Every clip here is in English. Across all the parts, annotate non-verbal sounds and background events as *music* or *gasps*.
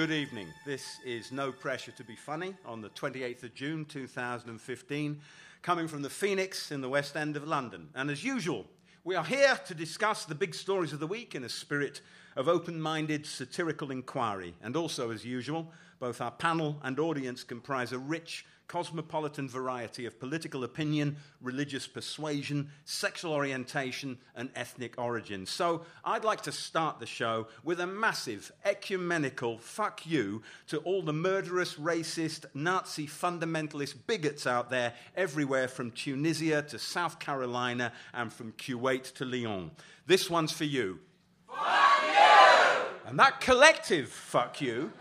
Good evening. This is No Pressure to Be Funny on the 28th of June 2015, coming from the Phoenix in the West End of London. And as usual, we are here to discuss the big stories of the week in a spirit of open minded satirical inquiry. And also, as usual, both our panel and audience comprise a rich cosmopolitan variety of political opinion, religious persuasion, sexual orientation, and ethnic origin. So I'd like to start the show with a massive ecumenical fuck you to all the murderous, racist, Nazi fundamentalist bigots out there everywhere from Tunisia to South Carolina and from Kuwait to Lyon. This one's for you. Fuck you! And that collective fuck you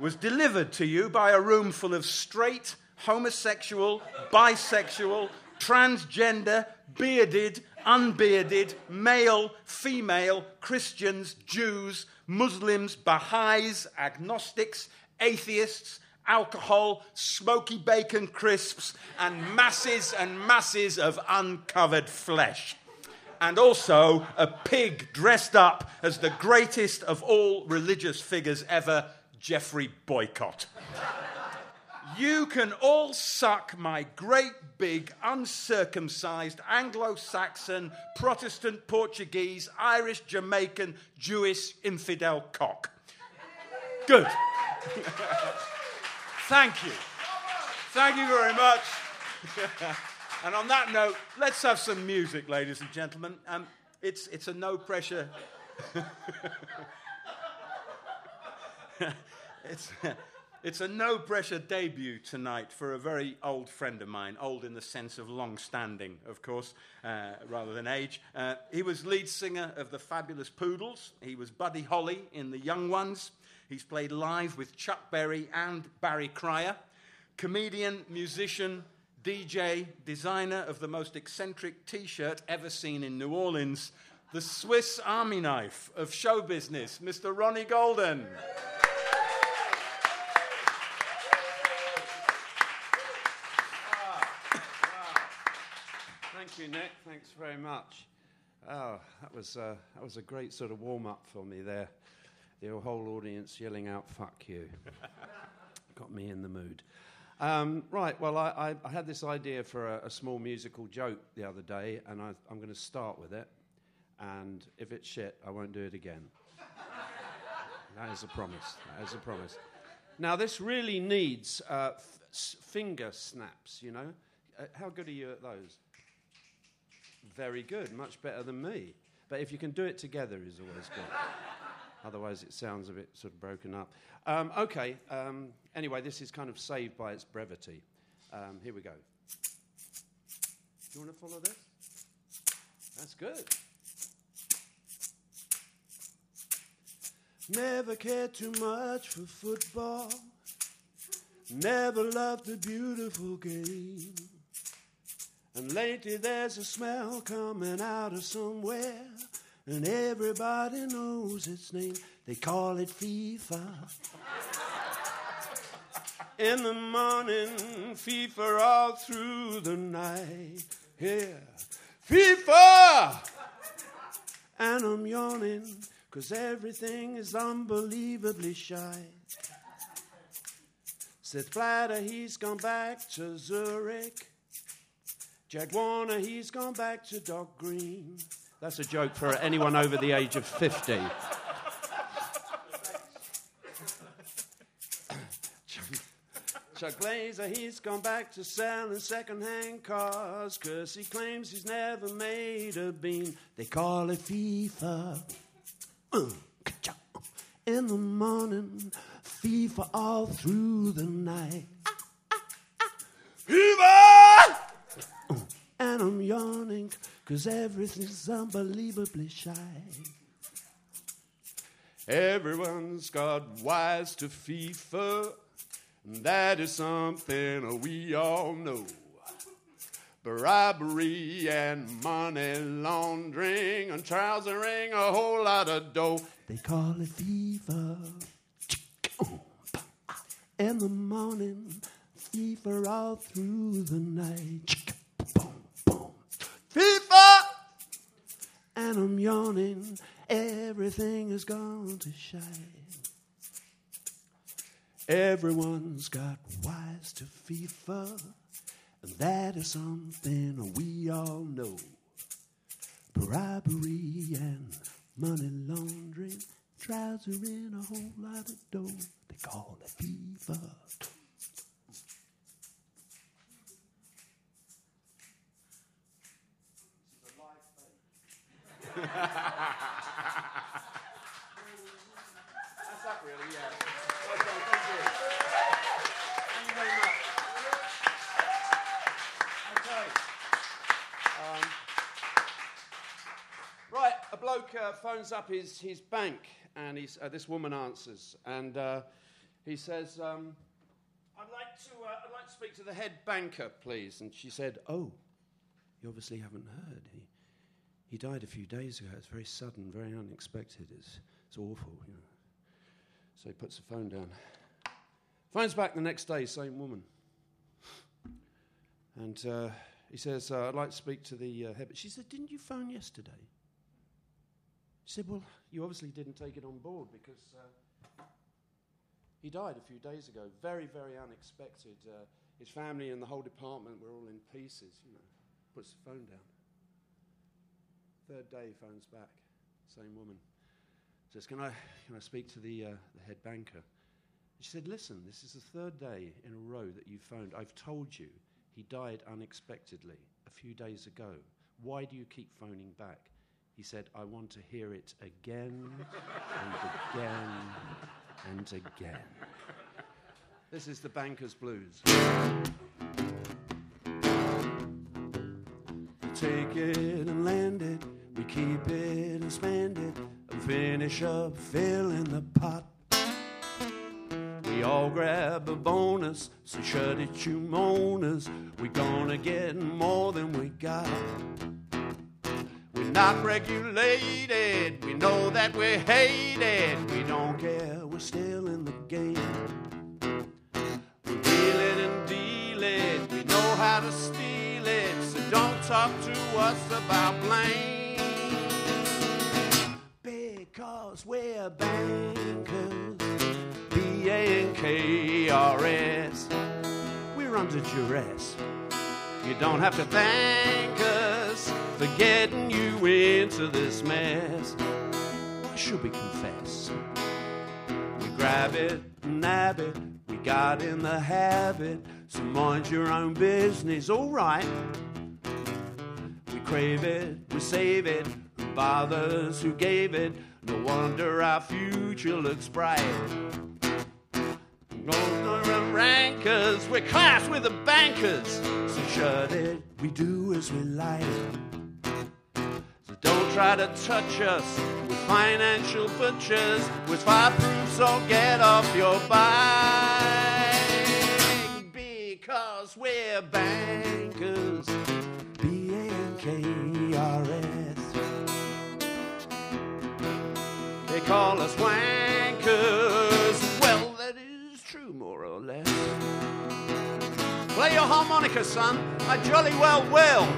was delivered to you by a room full of straight, homosexual, bisexual, transgender, bearded, unbearded, male, female, Christians, Jews, Muslims, Baha'is, agnostics, atheists, alcohol, smoky bacon crisps, and masses and masses of uncovered flesh. And also a pig dressed up as the greatest of all religious figures ever, Geoffrey Boycott. You can all suck my great big uncircumcised Anglo Saxon, Protestant, Portuguese, Irish, Jamaican, Jewish infidel cock. Good. *laughs* Thank you. Thank you very much. *laughs* and on that note, let's have some music, ladies and gentlemen. Um, it's, it's a no pressure. *laughs* it's. It's a no pressure debut tonight for a very old friend of mine, old in the sense of long standing, of course, uh, rather than age. Uh, he was lead singer of the Fabulous Poodles. He was Buddy Holly in The Young Ones. He's played live with Chuck Berry and Barry Cryer. Comedian, musician, DJ, designer of the most eccentric t shirt ever seen in New Orleans, the Swiss Army knife of show business, Mr. Ronnie Golden. You, Nick. Thanks very much. Oh, that was, uh, that was a great sort of warm up for me there. The whole audience yelling out, fuck you. *laughs* Got me in the mood. Um, right, well, I, I, had this idea for a, a, small musical joke the other day, and I, am going to start with it. And if it's shit, I won't do it again. *laughs* that is a promise. That is a promise. Now, this really needs uh, f- finger snaps, you know. Uh, how good are you at those? Very good, much better than me. But if you can do it together, is always good. *laughs* Otherwise, it sounds a bit sort of broken up. Um, okay. Um, anyway, this is kind of saved by its brevity. Um, here we go. Do you want to follow this? That's good. Never cared too much for football. Never loved the beautiful game. And lately there's a smell coming out of somewhere, and everybody knows its name. They call it FIFA. In the morning, FIFA all through the night. Yeah, FIFA! And I'm yawning, cause everything is unbelievably shy. Sepp Blatter, he's gone back to Zurich. Jack Warner, he's gone back to Dock Green. That's a joke for anyone over the age of 50. *coughs* Chuck Blazer, he's gone back to selling second-hand cars because he claims he's never made a bean. They call it FIFA. *coughs* In the morning, FIFA all through the night. *coughs* FIFA! And I'm yawning because everything's unbelievably shy. Everyone's got wise to FIFA, and that is something we all know. Bribery and money laundering and trousering a whole lot of dough. They call it FIFA. In the morning, fever all through the night. FIFA! And I'm yawning, everything is gone to shine. Everyone's got wise to FIFA, and that is something we all know. Bribery and money laundering, trousering a whole lot of dough. They call it FIFA. That's up, really, yeah. Um, right, a bloke uh, phones up his, his bank, and he's, uh, this woman answers, and uh, he says, um, I'd, like to, uh, I'd like to speak to the head banker, please. And she said, Oh, you obviously haven't heard. He, he died a few days ago. It's very sudden, very unexpected. It's, it's awful, you know. So he puts the phone down. Phones back the next day, same woman. And uh, he says, uh, I'd like to speak to the uh, head. She said, Didn't you phone yesterday? She said, Well, you obviously didn't take it on board because uh, he died a few days ago. Very, very unexpected. Uh, his family and the whole department were all in pieces, you know. Puts the phone down. Third day, phones back. Same woman. Says, Can I, can I speak to the, uh, the head banker? She said, Listen, this is the third day in a row that you've phoned. I've told you he died unexpectedly a few days ago. Why do you keep phoning back? He said, I want to hear it again and again and again. This is the banker's blues. Take it and land it, we keep it and spend it, and finish up filling the pot. We all grab a bonus, so shut it, you moaners. We gonna get more than we got. We're not regulated, we know that we're hated. We don't care, we're still in the game. Talk to us about blame. Because we're bankers. B A N K R S. We're under duress. You don't have to thank us for getting you into this mess. Why should we confess? We grab it, nab it, we got in the habit. So mind your own business, alright. We crave it, we save it. Who bothers? Who gave it? No wonder our future looks bright. No rankers, we're class with the bankers. So shut it, we do as we like. So don't try to touch us with financial butchers. With fireproof, so get off your bike. Because we're bankers. B A N K R S. They call us wankers. Well, that is true, more or less. Play your harmonica, son. I jolly well will.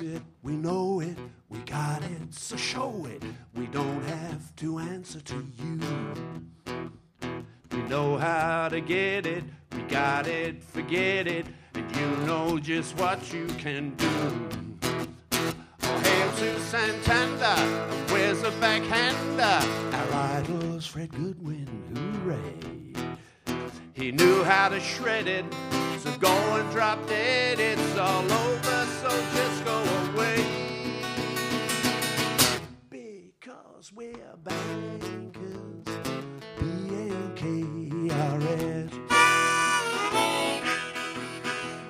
We it, we know it, we got it, so show it. We don't have to answer to you. We know how to get it, we got it, forget it, and you know just what you can do. Oh, hail to Santander, where's the backhander? Our idol's Fred Goodwin, hooray. He knew how to shred it, so go and drop dead. It's all over, so just go away. Because we're bankers, B-A-N-K-R-S.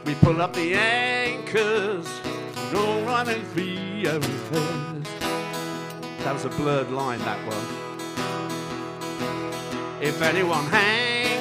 We pull up the anchors, go running free and. That was a blurred line, that one. If anyone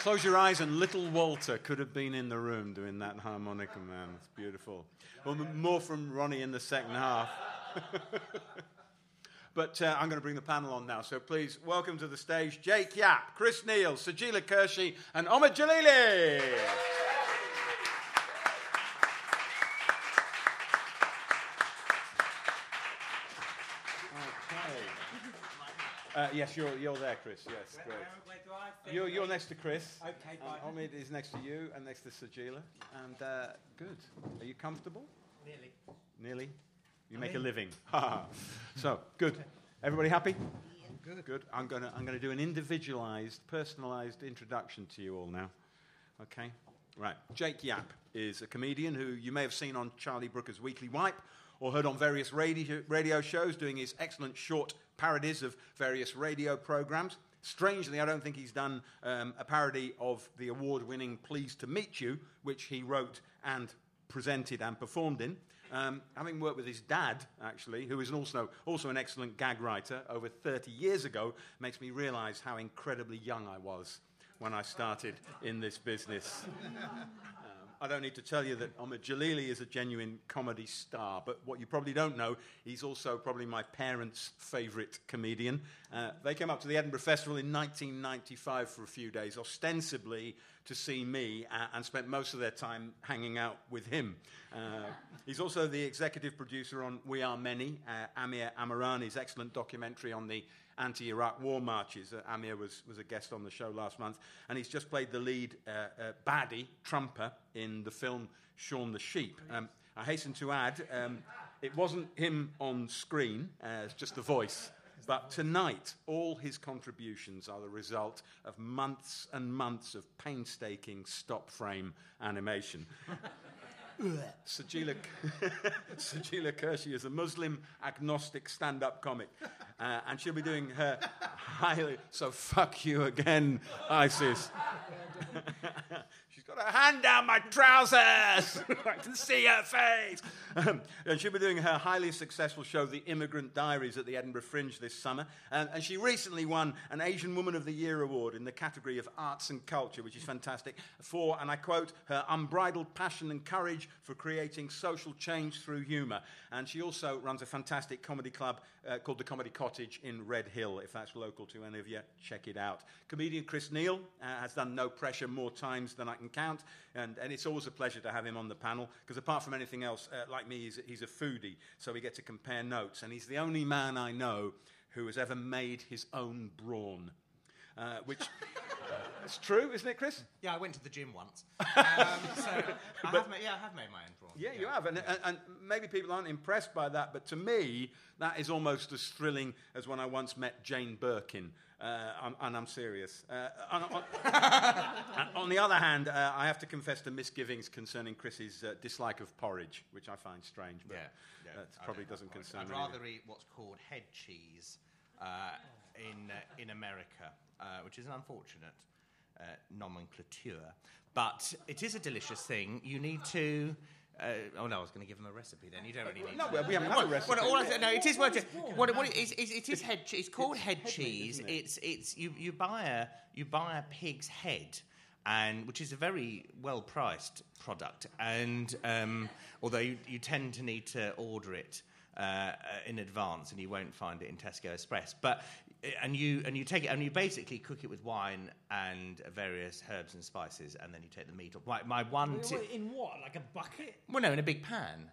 Close your eyes, and little Walter could have been in the room doing that harmonica, man. It's beautiful. Well, more from Ronnie in the second half. *laughs* but uh, I'm going to bring the panel on now. So please welcome to the stage Jake Yapp, Chris Neill, Sajeela Kershi, and Omid Djalili. Uh, yes, you're, you're there, Chris. Yes, great. You're, you're next to Chris. Okay, Um, Omid is next to you and next to Sajeela. And uh, good. Are you comfortable? Nearly. Nearly. You I'm make a living. *laughs* so good. Everybody happy? Good. Good. I'm going to I'm going to do an individualized, personalized introduction to you all now. Okay. Right. Jake Yapp is a comedian who you may have seen on Charlie Brooker's Weekly Wipe or heard on various radio, radio shows doing his excellent short parodies of various radio programs. Strangely, I don't think he's done um, a parody of the award winning Pleased to Meet You, which he wrote and presented and performed in. Um, having worked with his dad, actually, who is also, also an excellent gag writer over 30 years ago, makes me realize how incredibly young I was when I started in this business. *laughs* I don't need to tell you that Omid Djalili is a genuine comedy star, but what you probably don't know, he's also probably my parents' favourite comedian. Uh, they came up to the Edinburgh Festival in 1995 for a few days, ostensibly to see me, uh, and spent most of their time hanging out with him. Uh, he's also the executive producer on We Are Many, uh, Amir Amirani's excellent documentary on the anti Iraq war marches. Uh, Amir was, was a guest on the show last month, and he's just played the lead uh, uh, baddie, Trumper, in the film Shaun the Sheep. Um, I hasten to add, um, it wasn't him on screen, uh, it's just the voice. But tonight, all his contributions are the result of months and months of painstaking stop frame animation. Sajila, Sajeela Kershi is a Muslim agnostic stand up comic. Uh, and she'll be doing her *laughs* highly. So fuck you again, ISIS. *laughs* Her hand down my trousers. *laughs* I can see her face. Um, and she'll be doing her highly successful show, The Immigrant Diaries, at the Edinburgh Fringe this summer. Um, and she recently won an Asian Woman of the Year award in the category of arts and culture, which is fantastic, for, and I quote, her unbridled passion and courage for creating social change through humour. And she also runs a fantastic comedy club uh, called the Comedy Cottage in Redhill. If that's local to any of you, check it out. Comedian Chris Neill uh, has done No Pressure more times than I can count, and, and it's always a pleasure to have him on the panel because, apart from anything else, uh, like me, he's, he's a foodie, so we get to compare notes. And he's the only man I know who has ever made his own brawn. Uh, which *laughs* it's true, isn't it, Chris? Yeah, I went to the gym once. *laughs* Um, so I have made, yeah, I have made my own prawn. Yeah, you have. And, and, and maybe people aren't impressed by that, but to me, that is almost as thrilling as when I once met Jane Birkin. Uh, I'm- and I'm serious. Uh, on, on- *laughs* on the other hand, uh, I have to confess to misgivings concerning Chris's uh, dislike of porridge, which I find strange, but Yeah, yeah, that probably doesn't concern I'd me. rather eat what's called head cheese uh, in, uh, in America, uh, which is an unfortunate uh, nomenclature. But it is a delicious thing. You need to. Uh, oh no, I was going to give them a recipe. Then you don't really need. No, well, we haven't had a recipe. Well, all I said, no, it is worth it. What, what it is, is it is head. It's called head cheese. isn't it? It's it's you you buy a you buy a pig's head. And which is a very well priced product, and um, although you, you tend to need to order it uh, in advance, and you won't find it in Tesco Express. But and you and you take it and you basically cook it with wine and various herbs and spices, and then you take the meat off. My, my one Wait, tip. wait, in what? Like a bucket? Well, no, in a big pan.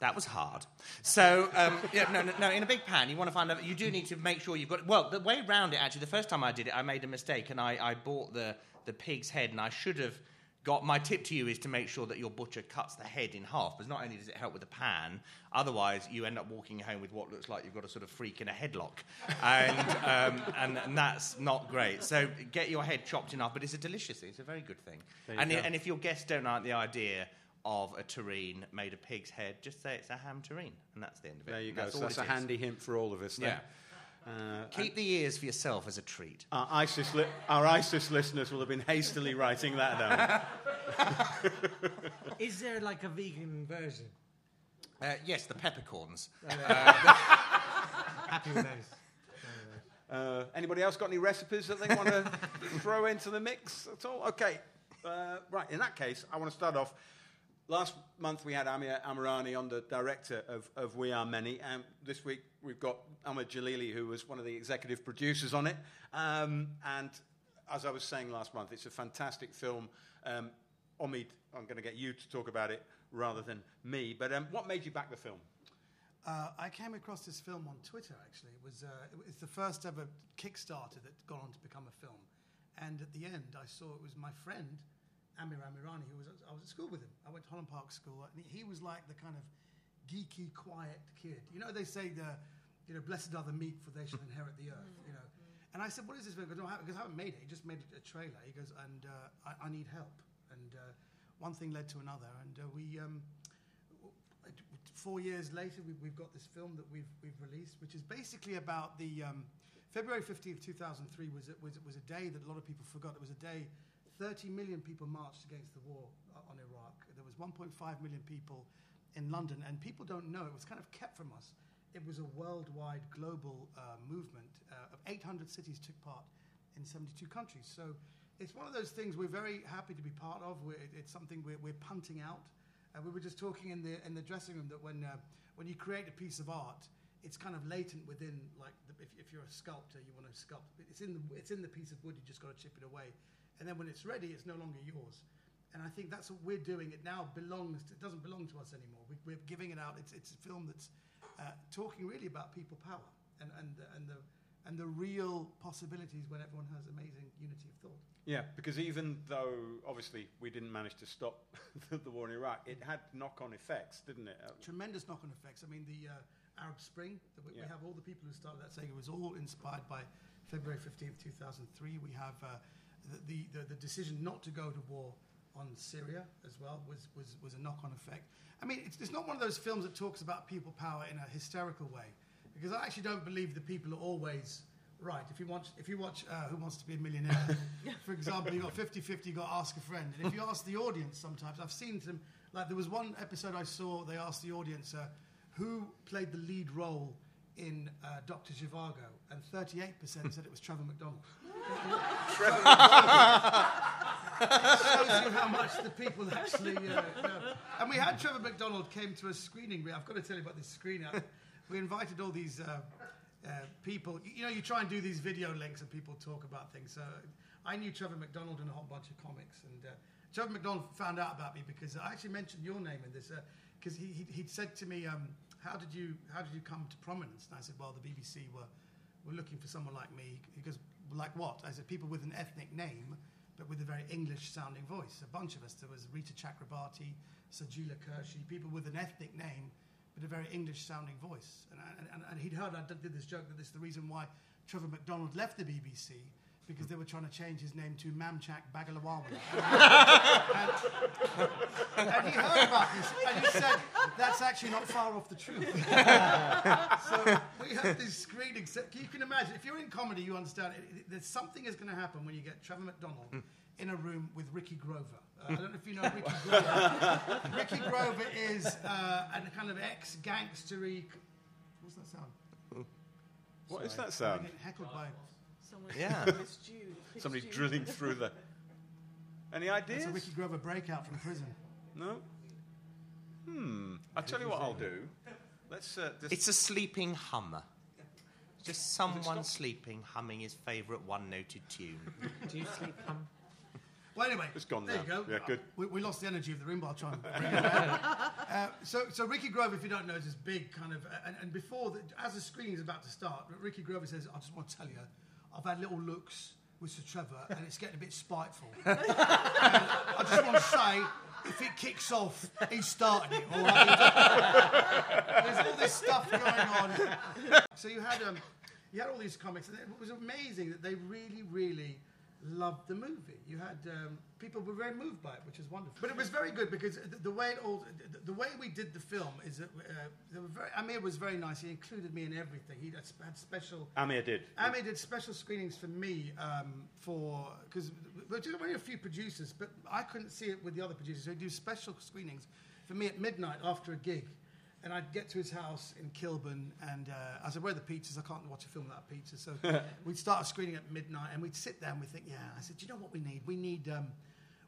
That was hard. So, um, *laughs* yeah, no, no, no, in a big pan, you want to find out, you do need to make sure you've got, well, the way around it, actually, the first time I did it, I made a mistake and I, I bought the, the pig's head and I should have got, my tip to you is to make sure that your butcher cuts the head in half, because not only does it help with the pan, otherwise you end up walking home with what looks like you've got a sort of freak in a headlock. And, um, and, and that's not great. So get your head chopped in half, but it's a delicious thing. It's a very good thing. And, and if your guests don't like the idea of a terrine made of pig's head, just say it's a ham terrine, and that's the end of it. There you And go. That's So that's a handy hint for all of us. Then. Yeah. Uh, Keep the ears for yourself as a treat. our ISIS, li- our ISIS listeners will have been hastily writing that down. *laughs* *laughs* Is there like a vegan version? Uh, yes, the peppercorns. *laughs* Happy with those. Uh, anybody else got any recipes that they want to throw into the mix at all? Okay, uh, right. In that case, I want to start off. Last month we had Amir Amirani on, the director of, of We Are Many, and this week we've got Omid Djalili, who was one of the executive producers on it. Um, and as I was saying last month, it's a fantastic film. Um, Omid, I'm going to get you to talk about it rather than me. But um, what made you back the film? Uh, I came across this film on Twitter. Actually, it was uh, it was the first ever Kickstarter that gone on to become a film. And at the end, I saw it was my friend Amir Amirani, who was I was at school with him. I went to Holland Park School, and he was like the kind of geeky, quiet kid. You know, they say the, you know, blessed are the meek, for they shall inherit the earth. You know, and I said, what is this? Because because I haven't made it. He just made a trailer. He goes, and uh, I, I, need help. And uh, one thing led to another, and uh, we. Um, four years later, we've, we've, got this film that we've, we've released, which is basically about the um, February 15th, 2003 was, it was, was a day that a lot of people forgot. It was a day 30 million people marched against the war uh, on Iraq. There was 1.5 million people in London, and people don't know. It was kind of kept from us. It was a worldwide, global uh, movement. Uh, 800 cities took part in 72 countries. So it's one of those things we're very happy to be part of. We're, it's something we're, we're punting out. Uh, we were just talking in the in the dressing room that when uh, when you create a piece of art, it's kind of latent within. Like the, if, if you're a sculptor, you want to sculpt. It's in the it's in the piece of wood. You just got to chip it away and then when it's ready, it's no longer yours. And I think that's what we're doing. It now belongs. To, it doesn't belong to us anymore. We, are giving it out. It's it's a film that's uh, talking really about people power and and and the and the real possibilities when everyone has amazing unity of thought. Yeah, because even though obviously we didn't manage to stop *laughs* the war in Iraq, it had knock-on effects, didn't it? Tremendous knock-on effects. I mean, the uh, Arab Spring. We, yeah. we, have all the people who started that saying it was all inspired by February 15th, 2003. We have. Uh, the, the, the, decision not to go to war on Syria as well was, was, was a knock on effect. I mean, it's, it's not one of those films that talks about people power in a hysterical way, because I actually don't believe that people are always right. If you watch, if you watch uh, Who Wants to Be a Millionaire, *laughs* for example, you got 50 50, you got Ask a Friend. And if you ask the audience sometimes, I've seen them, like there was one episode I saw, they asked the audience, uh, who played the lead role in uh, Dr. Zhivago, and 38% said it was Trevor McDonald. *laughs* Trevor *laughs* shows you how much the people actually uh, know. And we had Trevor McDonald came to a screening. I've got to tell you about this screening. We invited all these uh, uh, people. You know, you try and do these video links and people talk about things. So I knew Trevor McDonald and a whole bunch of comics. And uh, Trevor McDonald found out about me because I actually mentioned your name in this because uh, he, he, would said to me, um, how did you how did you come to prominence? And I said, well, the BBC were were looking for someone like me. Goes, like what? I said, people with an ethnic name, but with a very English-sounding voice. A bunch of us. There was Reeta Chakrabarti, Sajeela Kershi, people with an ethnic name, but a very English-sounding voice. And, and, and he'd heard I did this joke that this is the reason why Trevor McDonald left the BBC because they were trying to change his name to Mamchak Bagalawawi. *laughs* and, and, he heard about this, and he said, that's actually not far off the truth. *laughs* so we have this screening. You can imagine, if you're in comedy, you understand, it, it, there's something is going to happen when you get Trevor McDonald in a room with Ricky Grover. Uh, I don't know if you know Ricky Grover. Ricky Grover is uh, a kind of ex-gangstery... What's that sound? What Sorry. is that sound? Heckled by yeah. *laughs* Somebody drilling through the. Any ideas? It's a Ricky Grover breakout from prison. No. Hmm. I'll tell you what I'll do. Let's. Uh, it's a sleeping hummer. Just someone sleeping, humming his favourite one-noted tune. *laughs* Do you sleep hum? Well, anyway, it's gone there now. you go. Yeah, good. We, we, lost the energy of the room, but I'll try and bring it *laughs* back. Uh, so, so Ricky Grover, if you don't know, is this big kind of, uh, and, and before, the, as the screening is about to start, Ricky Grover says, "I just want to tell you, I've had little looks with Sir Trevor, and it's getting a bit spiteful. *laughs* I just want to say, if it kicks off, he's starting it, all right? There's all this stuff going on. So you had um, you had all these comics, and it was amazing that they really, really loved the movie. You had um, people were very moved by it, which is wonderful. But it was very good because the, the way it all, the, the, way we did the film is that uh, very, Amir was very nice. He included me in everything. He had, had special. Amir did. Amir did special screenings for me um, for because there were only a few producers, but I couldn't see it with the other producers. So he do special screenings for me at midnight after a gig. And I'd get to his house in Kilburn, and uh, I said, "Where are the pizzas? I can't watch a film without pizza." So *laughs* we'd start a screening at midnight, and we'd sit there and we'd think, "Yeah." I said, "Do you know what we need? We need, um,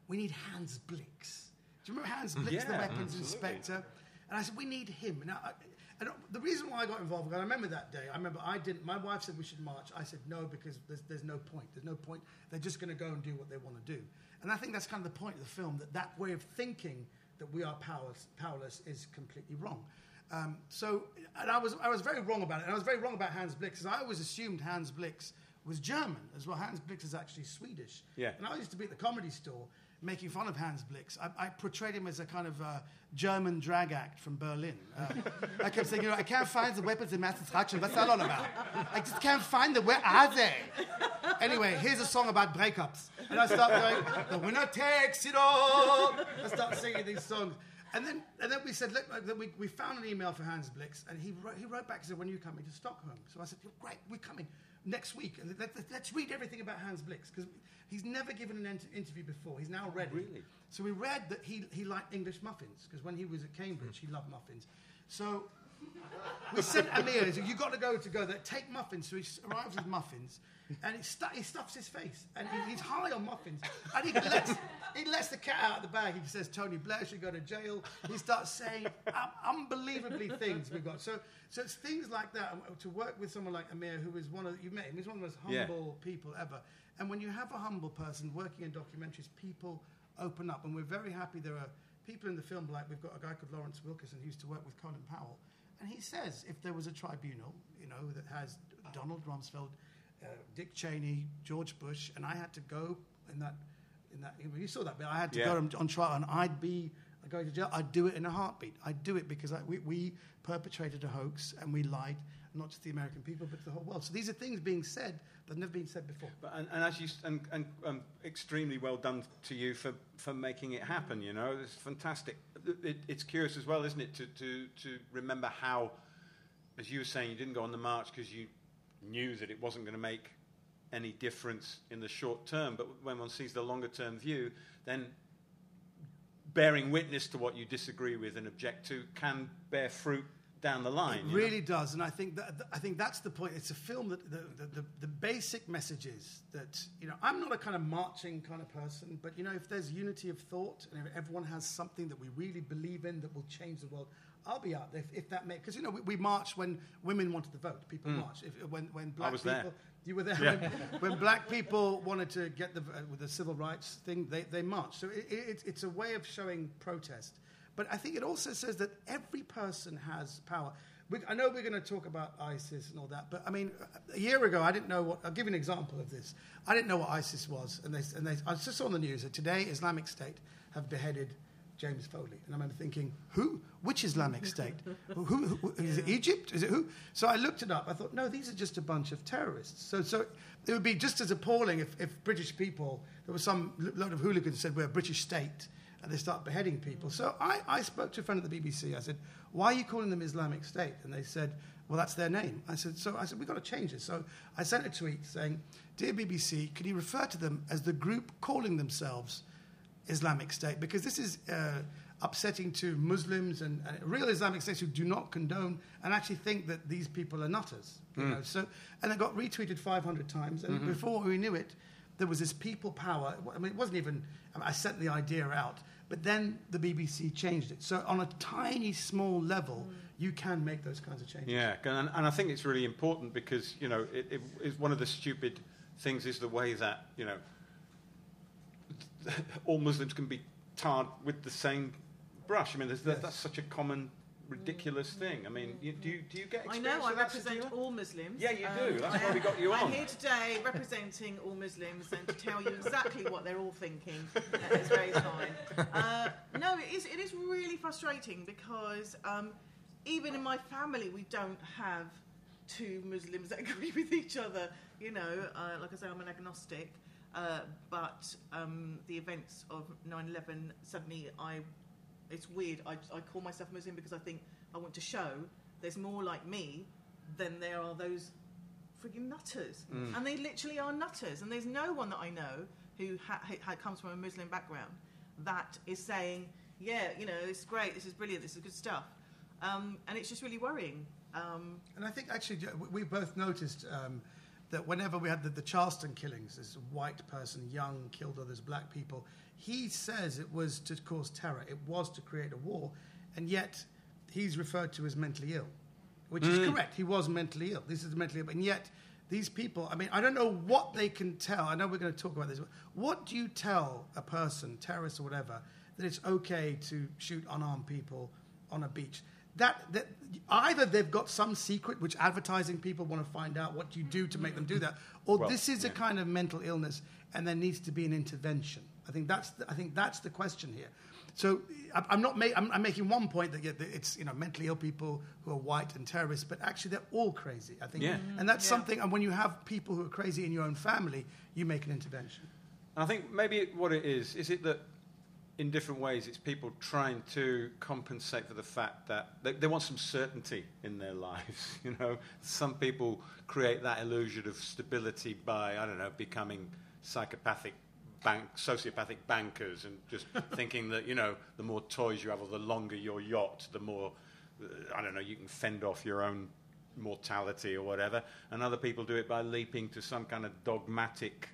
we need Hans Blix. Do you remember Hans Blix, the weapons absolutely. inspector?" And I said, "We need him." Now, I, and the reason why I got involved, I remember that day. I remember I didn't. My wife said we should march. I said no because there's, there's no point. There's no point. They're just going to go and do what they want to do. And I think that's kind of the point of the film. That that way of thinking that we are powerless, powerless is completely wrong. Um, so, and I was I was very wrong about it. And I was very wrong about Hans Blix because I always assumed Hans Blix was German as well. Hans Blix is actually Swedish. Yeah. And I used to be at the comedy store making fun of Hans Blix. I, I portrayed him as a kind of uh, German drag act from Berlin. Uh, *laughs* I kept saying, you know, I can't find the weapons in mass destruction. What's that all about? I just can't find them. Where are they? Anyway, here's a song about breakups. And I start going, the winner takes it all. I start singing these songs. And then, and then we said, look, then we, we found an email for Hans Blix, and he wrote, he wrote back and said, when are you coming to Stockholm? So I said, great, we're coming next week. And let, us read everything about Hans Blix, because he's never given an interview before. He's now oh, ready. Really? So we read that he, he liked English muffins, because when he was at Cambridge, he loved muffins. So we sent Amir, said, you got to go to go there, take muffins. So he arrives with muffins, and he, stu- he stuffs his face, and he, he's high on muffins. And he lets, he lets the cat out of the bag. He says, Tony Blair should go to jail. He starts saying um, unbelievably things we've got. So, so it's things like that. And To work with someone like Amir, who is one of, you met him, he's one of the most Yeah. humble people ever. And when you have a humble person working in documentaries, people open up. And we're very happy there are people in the film, like we've got a guy called Lawrence Wilkerson who used to work with Colin Powell. And he says if there was a tribunal, you know, that has Donald Rumsfeld, uh, Dick Cheney, George Bush, and I had to go in that, in that, you saw that bit, I had to Yeah. go on, on trial and I'd be going to jail. I'd do it in a heartbeat. I'd do it because I, we, we perpetrated a hoax and we lied, not just the American people, but the whole world. So these are things being said that have never been said before. But, and, and as you and, and um, extremely well done to you for, for making it happen. You know, it's fantastic. It, it's curious as well, isn't it, to, to, to remember how, as you were saying, you didn't go on the march because you knew that it wasn't going to make any difference in the short term. But when one sees the longer term view, then bearing witness to what you disagree with and object to can bear fruit down the line. It you know? really does, and I think that I think that's the point. It's a film that the, the, the, the basic message is that you know I'm not a kind of marching kind of person, but you know if there's unity of thought and if everyone has something that we really believe in that will change the world, I'll be out there if, if that makes because you know we, we marched when women wanted to vote. People marched if, when when black was people. there. You were there Yeah. when, when black people wanted to get the uh, with the civil rights thing. They, they marched. So it, it, it's a way of showing protest. But I think it also says that every person has power. We, I know we're going to talk about ISIS and all that, but I mean, a year ago I didn't know what. I'll give you an example of this. I didn't know what ISIS was, and they, and they, I just saw on the news that today Islamic State have beheaded James Foley, and I remember thinking, who? Which Islamic State? who, who, who? Is it Egypt? Is it who? So I looked it up. I thought, no, these are just a bunch of terrorists. So, so it would be just as appalling if, if British people, there was some load of hooligans said we're a British state, and they start beheading people. So I, I spoke to a friend at the BBC. I said, why are you calling them Islamic State? And they said, well, that's their name. I said, so I said, we've got to change it. So I sent a tweet saying, dear BBC, could you refer to them as the group calling themselves Islamic State because this is uh, upsetting to Muslims and, and real Islamic states who do not condone and actually think that these people are nutters. You hmm. know? So, and it got retweeted 500 times, and mm-hmm. before we knew it, there was this people power. I mean, it wasn't even. I, mean, I sent the idea out, but then the BBC changed it. So, on a tiny, small level, mm. you can make those kinds of changes. Yeah, and, and I think it's really important because you know it, it is one of the stupid things is the way that you know *laughs* all Muslims can be tarred with the same brush. I mean, there's, Yes. that's such a common, ridiculous thing. I mean, you, do you do you get? I Experience know, I represent Sativa? all Muslims. Yeah, you do. That's I why we am- got you I'm here today representing all Muslims and to tell you exactly what they're all thinking at this very time. Uh, no, it is, it is really frustrating because um, even in my family, we don't have two Muslims that *laughs* agree with each other. You know, uh, like I say, I'm an agnostic. Uh, but um, the events of 9/11 suddenly I it's weird. I, I call myself Muslim because I think I want to show there's more like me than there are those frigging nutters. And they literally are nutters. And there's no one that I know who ha- ha- comes from a Muslim background that is saying, yeah, you know, it's great, this is brilliant, this is good stuff. um, and it's just really worrying. Um, And I think actually we- we both noticed um, that whenever we had the, the Charleston killings, this white person, young, killed others, black people, he says it was to cause terror. It was to create a war, and yet he's referred to as mentally ill, which is hmm. correct. He was mentally ill. This is mentally ill, and yet these people. I mean, I don't know what they can tell. I know we're going to talk about this. But what do you tell a person, terrorist or whatever, that it's okay to shoot unarmed people on a beach? That, that either they've got some secret which advertising people want to find out what you do to make them do that, or Well, this is a kind of mental illness and there needs to be an intervention. I think that's the, I think that's the question here. So I- I'm not ma- I'm, I'm making one point that, that it's you know mentally ill people who are white and terrorists, but actually they're all crazy. I think, Yeah. and that's Yeah. something. And when you have people who are crazy in your own family, you make an intervention. And I think maybe what it is, is it that in different ways it's people trying to compensate for the fact that they, they want some certainty in their *laughs* lives. You know, some people create that illusion of stability by, I don't know, becoming psychopathic bank, sociopathic bankers and just *laughs* thinking that, you know, the more toys you have or the longer your yacht, the more, uh, I don't know, you can fend off your own mortality or whatever. And other people do it by leaping to some kind of dogmatic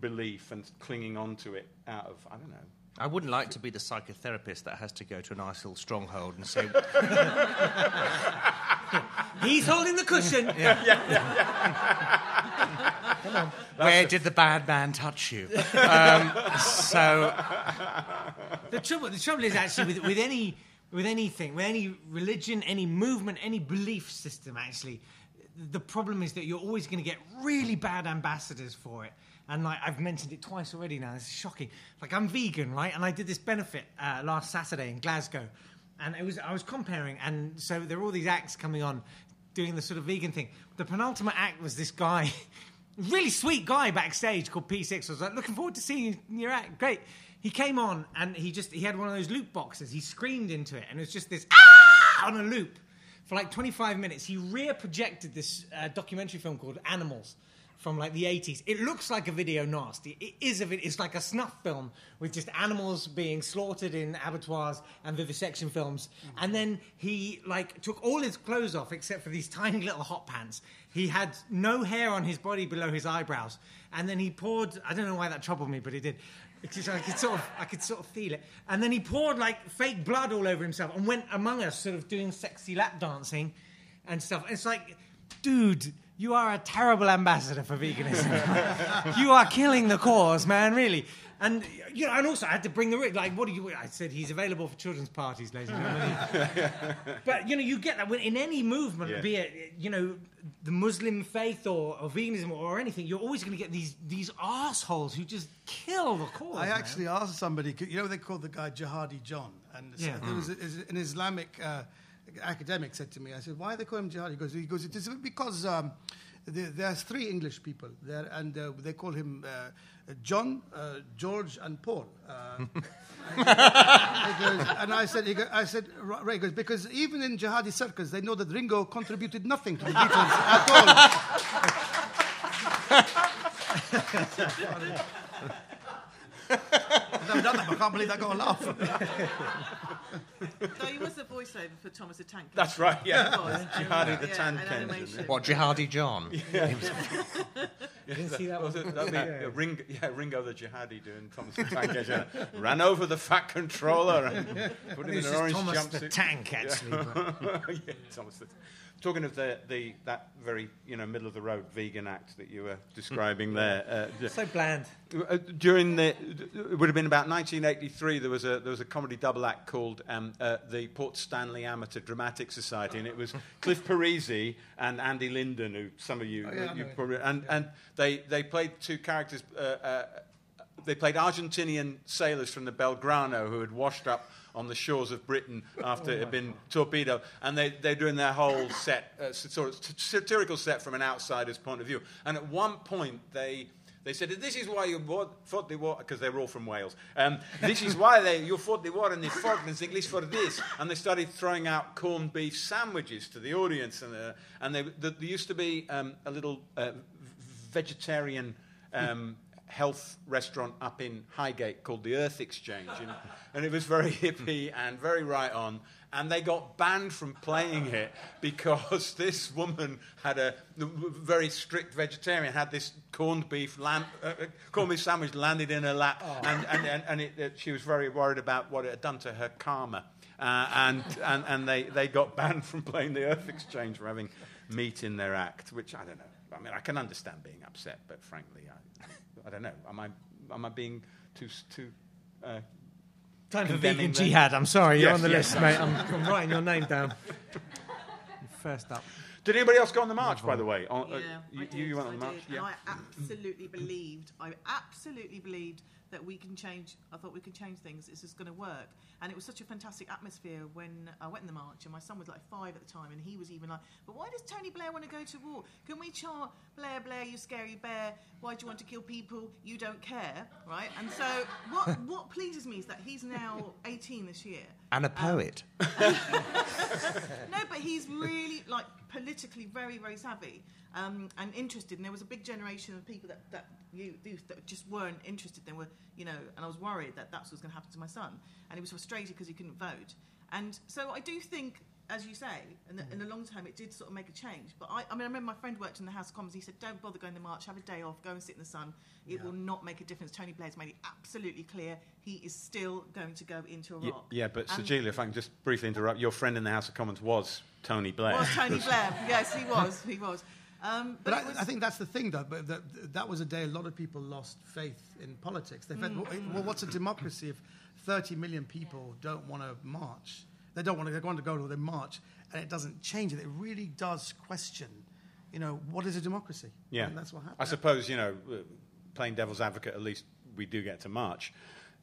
belief and clinging on to it out of, I don't know. I wouldn't like to be the psychotherapist that has to go to an ISIL stronghold and say, *laughs* He's holding the cushion. *laughs* Where did the bad man touch you? Um, so, The trouble, the trouble is actually with, with any with anything, with any religion, any movement, any belief system. Actually, the problem is that you're always going to get really bad ambassadors for it. And like I've mentioned it twice already now. It's shocking. Like I'm vegan, right? And I did this benefit uh, last Saturday in Glasgow, and it was I was comparing, and so there were all these acts coming on, doing the sort of vegan thing. The penultimate act was this guy. *laughs* really sweet guy backstage called P6. I was like, looking forward to seeing your act. Great. He came on and he just he had one of those loop boxes. He screamed into it, and it was just this ah on a loop for like 25 minutes. He rear projected this uh, documentary film called Animals from like the 80s. It looks like a video nasty. It is a vid- it's like a snuff film with just animals being slaughtered in abattoirs and vivisection films. Mm-hmm. And then he like took all his clothes off except for these tiny little hot pants. He had no hair on his body below his eyebrows. And then he poured I don't know why that troubled me, but it did. It's just, I could sort of, I could sort of feel it. And then he poured like fake blood all over himself and went among us, sort of doing sexy lap dancing and stuff. It's like, dude, you are a terrible ambassador for veganism. *laughs* you are killing the cause, man, really. And you know, and also I had to bring the ri- like. What do you? I said he's available for children's parties, ladies and gentlemen. *laughs* but you know, you get that when, in any movement, Yeah. be it you know the Muslim faith or, or veganism or anything. You're always going to get these these assholes who just kill the cause. I man. actually asked somebody, you know, they called the guy Jihadi John, and so Yeah. there was a, an Islamic uh, academic said to me, I said, why they call him Jihadi? He goes, he goes, it is because um, there, there's three English people there, and uh, they call him uh, John, uh, George, and Paul. Uh, *laughs* goes, and I said, he go, I said, right, goes, because even in jihadi circles, they know that Ringo contributed nothing to the Beatles at all. I've never done that, I can't believe I got a laugh. *laughs* No, he was the voiceover for Thomas the Tank. That's right, yeah. He was. Jihadi the Yeah, Tank an Engine. what, Jihadi John? *laughs* didn't see that Was one. it, that'd yeah, Ringo, yeah, Ringo the Jihadi doing Thomas the Tank Engine. *laughs* Ran over the fat controller and *laughs* put him in an orange Thomas jumpsuit. the Tank, actually. but- yeah, Thomas the Talking of the, the that very you know middle of the road vegan act that you were describing there, uh, so bland. uh, during the it would have been about 1983 there was a there was a comedy double act called um, uh, the Port Stanley Amateur Dramatic Society and it was *laughs* Cliff Parisi and Andy Linden who some of you, Oh, yeah, you know it. probably and and they they played two characters uh, uh, they played Argentinian sailors from the Belgrano who had washed up on the shores of Britain after it had been torpedoed, and they, they're doing their whole set, uh, sort of satirical set from an outsider's point of view. And at one point, they they said, "This is why you bought, fought the war," because they were all from Wales. Um, this is why they, you fought the war in the Falklands English for this. And they started throwing out corned beef sandwiches to the audience, and uh, and they, there used to be um, a little uh, vegetarian. Um, health restaurant up in Highgate called the Earth Exchange, you know, *laughs* and it was very hippie and very right on. and they got banned from playing it because *laughs* this woman had a very strict vegetarian had this corned beef lamb, uh, uh, corned beef sandwich landed in her lap, and, and, and, and it, it, she was very worried about what it had done to her karma. Uh, and and, and they, they got banned *laughs* from playing the Earth Exchange for having meat in their act, which I don't know. I mean, I can understand being upset, but frankly, I, I don't know. Am I, am I being too, too uh, Time for vegan jihad. I'm sorry, you're Yes, on the yes, list, mate. I'm, I'm writing your name down. First up. Did anybody else go on the march, by the way? On, Yeah, uh, I you, did. you went on the march? did, and I absolutely believed. I absolutely believed that we can change. I thought we could change things. This is going to work, and it was such a fantastic atmosphere when I went in the march. And my son was like five at the time, and he was even like, "But why does Tony Blair want to go to war? Can we chant Blair, Blair, you scary bear? Why do you want to kill people? You don't care, right?" And so, what what pleases me is that he's now 18 this year. And a um, poet. *laughs* *laughs* No, but he's really like politically very, very savvy um, and interested. And there was a big generation of people that that youth that just weren't interested. They were, you know, and I was worried that that's what was going to happen to my son, and he was frustrated because he couldn't vote. And so I do think, as you say, in the, in the long term, it did sort of make a change. But I, I mean, I remember my friend worked in the House of Commons. He said, "Don't bother going to the march. Have a day off. Go and sit in the sun. It will not make a difference." Tony Blair's made it absolutely clear he is still going to go into Iraq. yeah, but And- Sajeela, if I can just briefly interrupt, your friend in the House of Commons was Tony Blair. was Tony Blair. *laughs* Yes, he was. He was. Um, but But I, was, I think that's the thing, though. But that, that was a day a lot of people lost faith in politics. They felt, Mm. well, what's a democracy if 30 million people don't want to march? They don't want to, they want to go to the march, and it doesn't change it. It really does question, you know, what is a democracy? Yeah, And that's what happened. I suppose you know, uh, playing devil's advocate, at least we do get to march.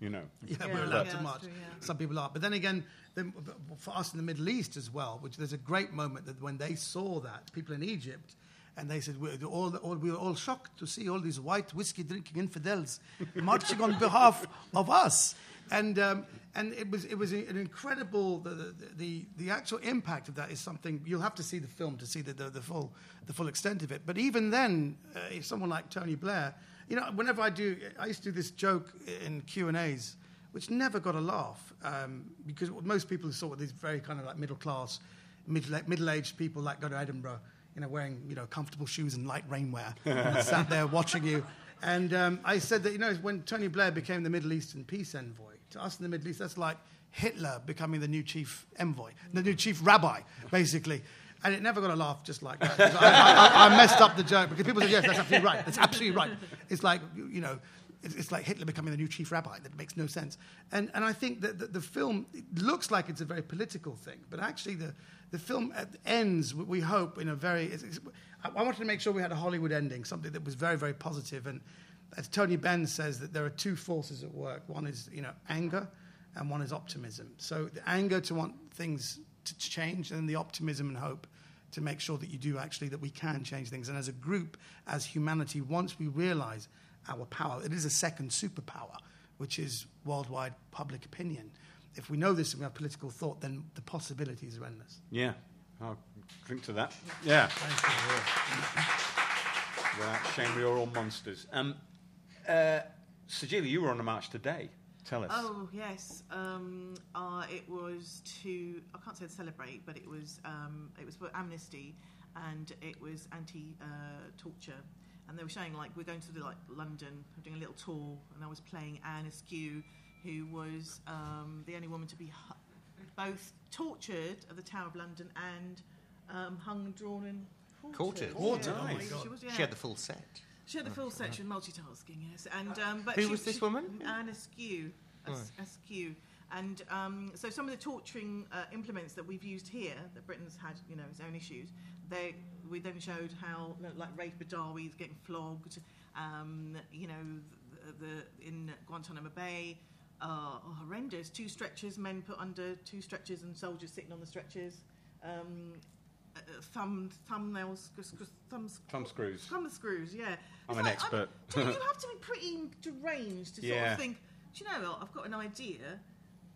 You know, Yeah, *laughs* Yeah, we're allowed yeah, to march. true, yeah. Some people are. But then again, then, for us in the Middle East as well, which there's a great moment that when they saw that, people in Egypt, and they said, we're all, all, we were all shocked to see all these white whiskey drinking infidels marching on behalf of us. And, um, and it, was, it was an incredible, the, the, the, actual impact of that is something, you'll have to see the film to see the, the, the, full, the full extent of it. But even then, uh, if someone like Tony Blair, you know, whenever I do, I used to do this joke in Q&As, which never got a laugh um, because most people saw these very kind of like middle class, middle middle aged people like go to Edinburgh, you know, wearing you know comfortable shoes and light rainwear, *laughs* and sat there watching you. And um, I said that you know when Tony Blair became the Middle Eastern peace envoy to us in the Middle East, that's like Hitler becoming the new chief envoy, the new chief rabbi, basically. And it never got a laugh just like that. I, I, I, messed up the joke because people said, yes, that's absolutely right. That's absolutely right. It's like, you know, it's, like Hitler becoming the new chief rabbi. That makes no sense. And, and I think that the, the film looks like it's a very political thing, but actually the, the film ends, we- hope, in a very. I wanted to make sure we had a Hollywood ending, something that was very, very positive. And as Tony Benn says, that there are two forces at work. One is, you know, anger, and one is optimism. So the anger to want things to change, and the optimism and hope to make sure that you do actually that we can change things. And as a group, as humanity, once we realize our power, it is a second superpower, which is worldwide public opinion. If we know this and we have political thought, then the possibilities are endless. yeah, I'll drink to that. Yeah, without shame, we are all monsters. Um, uh, Sajeela, you were on the march today. Tell us. Oh yes, um, uh, it was to I can't say to celebrate, but it was um, it was for Amnesty, and it was anti-torture, and they were showing like we're going to the, like London, doing a little tour, and I was playing Anne Askew, who was um, the only woman to be hu- both tortured at the Tower of London and um, hung, drawn, and Quartered. Quartered, Yeah, oh my she was, yeah. She had the full set. She had the full set section, multitasking, yes. And um, but Who she, was this she- woman? Anne Askew. As- Askew. And um, so some of the torturing uh, implements that we've used here, that Britain's had, you know, its own issues. They we then showed how, like Raif Badawi is getting flogged. Um, you know, the, the in Guantanamo Bay. Are horrendous. Two stretchers, men put under two stretchers, and soldiers sitting on the stretchers. Um, uh, uh, thumb, thumbnails, thumbs, Thumb screws. Thumb screws, yeah. I'm an expert. *laughs* do you have to be pretty deranged to sort Yeah. of think, do you know what, I've got an idea.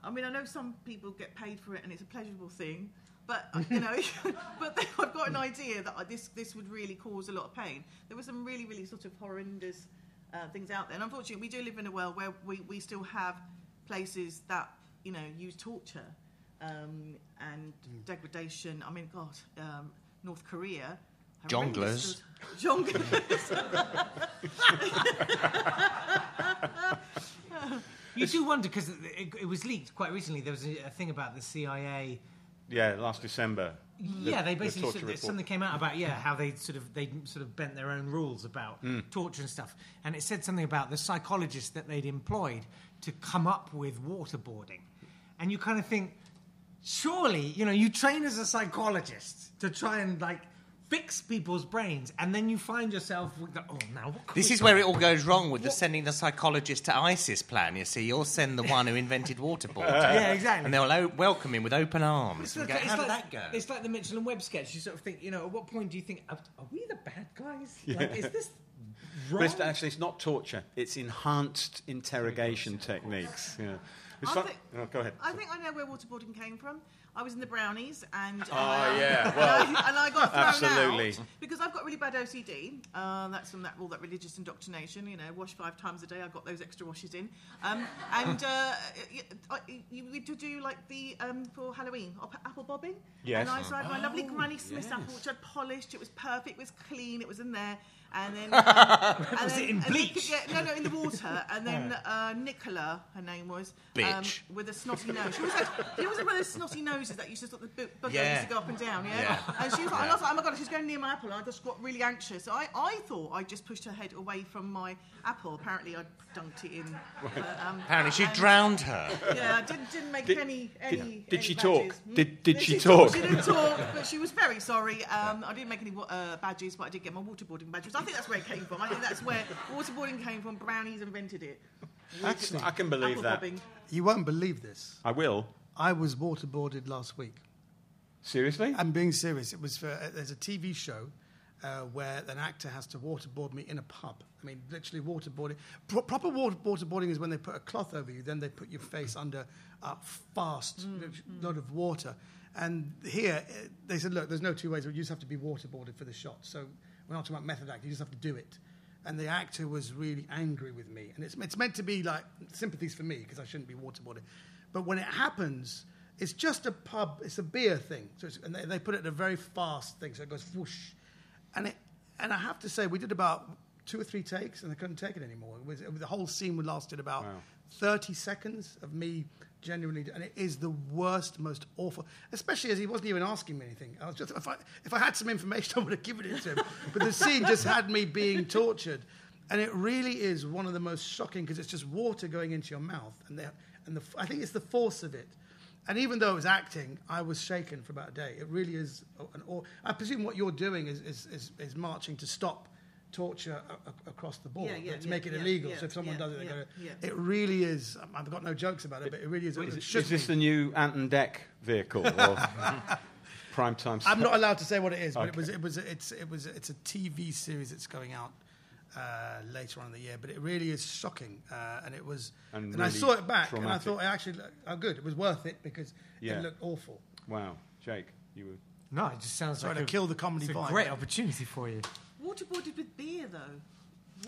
I mean, I know some people get paid for it and it's a pleasurable thing, but uh, you know, *laughs* but I've got an idea that I- this this would really cause a lot of pain. There were some really, really sort of horrendous uh, things out there, and unfortunately, we do live in a world where we, we still have places that you know use torture. um, and Mm. degradation. I mean, God, um, North Korea. Jonglers. Jonglers. *laughs* *laughs* You do wonder because it, it, it was leaked quite recently. There was a, a thing about the CIA. Yeah, last December. The- yeah, they basically sort of- something came out about yeah how they sort of they sort of bent their own rules about Hmm. torture and stuff, and it said something about the psychologists that they'd employed to come up with waterboarding, and you kind of think, surely you know you train as a psychologist to try and like fix people's brains, and then you find yourself with the, oh now what This is where it all goes wrong with the sending the psychologist to ISIS plan. You see, you'll send the one who invented waterboarding. *laughs* yeah exactly And they'll o- welcome him with open arms. It's and like, go, it's How did like- that go? It's like the Mitchell and Webb sketch. You sort of think, you know, at what point do you think, are, are we the bad guys? Like, is this wrong? *laughs* But it's, actually, it's not torture. It's enhanced interrogation techniques. Yeah. It's I fun- think- oh, go ahead. I think I know where waterboarding came from. I was in the Brownies, and Oh, uh, yeah, and I, and I got thrown absolutely. out because I've got really bad OCD. Uh, that's from that all that religious indoctrination. You know, wash five times a day. I got those extra washes in, um, and uh, I- you, we to do like the um, for Halloween op- apple bobbing. Yes. And I so I had my lovely Oh, Granny Smith yes. apple, which I'd polished. It was perfect. It was clean. It was in there. And then, *laughs* um, and Was then it in and Nic- bleach? yeah, no, no, in the water. And then *laughs* uh, Nicola, her name was, um, with a snotty nose. She was like, she was one of those snotty noses that used to sort of the bu- bugger Yeah. used to go up and down, yeah. Yeah. And she was like, and I was like, oh my god, she's going near my apple. And I just got really anxious. So I, I thought I just pushed her head away from my apple. Apparently, I dunked it in. uh, um, Apparently, she drowned her. Yeah, I didn't, didn't make Did- any did- any. did any she badges. talk? Did- did she talk? talk? She didn't talk, but she was very sorry. Um, I didn't make any uh, badges, but I did get my waterboarding badges. I think that's where it came from. I think that's where waterboarding came from. Brownies invented it. Actually, I can believe that. bobbing. you won't believe this. I will. I was waterboarded last week. Seriously? I'm being serious. It was for uh, there's a TV show uh, where an actor has to waterboard me in a pub. I mean, literally waterboarding. Pro- proper water- waterboarding is when they put a cloth over you, then they put your face under a fast load of water. And here, uh, they said, look, there's no two ways. You just have to be waterboarded for the shot. So we're not talking about method acting. You just have to do it. And the actor was really angry with me. And it's, it's meant to be like sympathies for me because I shouldn't be waterboarded. But when it happens, it's just a pub, it's a beer thing. So it's, and they, they put it in a very fast thing. So it goes whoosh. And, it, and I have to say, we did about two or three takes and I couldn't take it anymore. It was, it the whole scene would lasted about Wow. 30 seconds of me genuinely, and it is the worst, most awful, especially as he wasn't even asking me anything. I was just, if I, if I had some information, *laughs* I would have given it to him. But the scene just had me being tortured. And it really is one of the most shocking because it's just water going into your mouth. And, the, and the, I think it's the force of it. And even though it was acting, I was shaken for about a day. It really is an awe. I presume what you're doing is, is, is, is marching to stop torture a, a, across the board, Yeah, yeah, to yeah, make it yeah, illegal. yeah, so if someone yeah, does it, they yeah, go, yeah. it really is. I've got no jokes about it, but it really is. Is, it is should this the new Ant and Dec vehicle? Or *laughs* prime time? I'm not allowed to say what it is, but it was it was it's it was it's a TV series that's going out uh, later on in the year. But it really is shocking, uh, and it was. And And, I saw it back, and I traumatic. thought, actually, oh, good, it was worth it because Yeah. it looked awful. Wow, Jake, you were. No, it just sounds Sorry like to a, kill the comedy it's a vibe. great opportunity for you. Waterboarded with beer, though.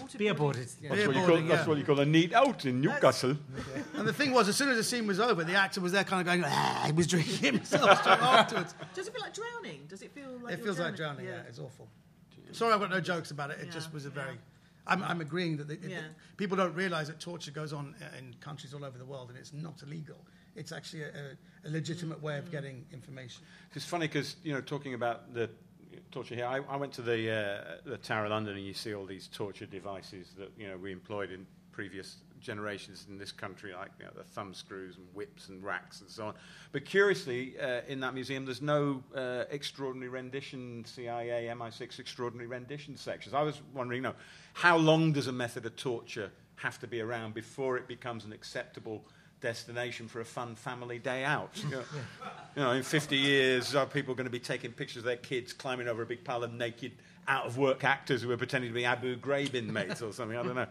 Waterboarded. Beer boarded. Yeah. That's, Beer what you, call, boarding, that's what you call a neat out in Newcastle. *laughs* And the thing was, as soon as the scene was over, the actor was there, kind of going, ah, he was drinking himself afterwards. *laughs* Does it feel like drowning? Does it feel like it you're feels like drowning. Yeah. Yeah. it's awful. Sorry, I've got no jokes about it. It Yeah, just was a yeah. Very. I'm, I'm agreeing that the, it- Yeah. people don't realise that torture goes on uh, in countries all over the world, and it's not illegal. It's actually a, a, a legitimate way of getting information. It's funny because you know talking about the torture here. I, I went to the uh, the Tower of London, and you see all these torture devices that you know we employed in previous generations in this country, like you know, the thumb screws and whips and racks and so on. But curiously, uh, in that museum, there's no uh, extraordinary rendition CIA MI6 extraordinary rendition sections. I was wondering, you know, how long does a method of torture have to be around before it becomes an acceptable destination for a fun family day out? You know, *laughs* you know, in 50 years, are people going to be taking pictures of their kids climbing over a big pile of naked, out of work actors who are pretending to be Abu Ghraib inmates or something? I don't know.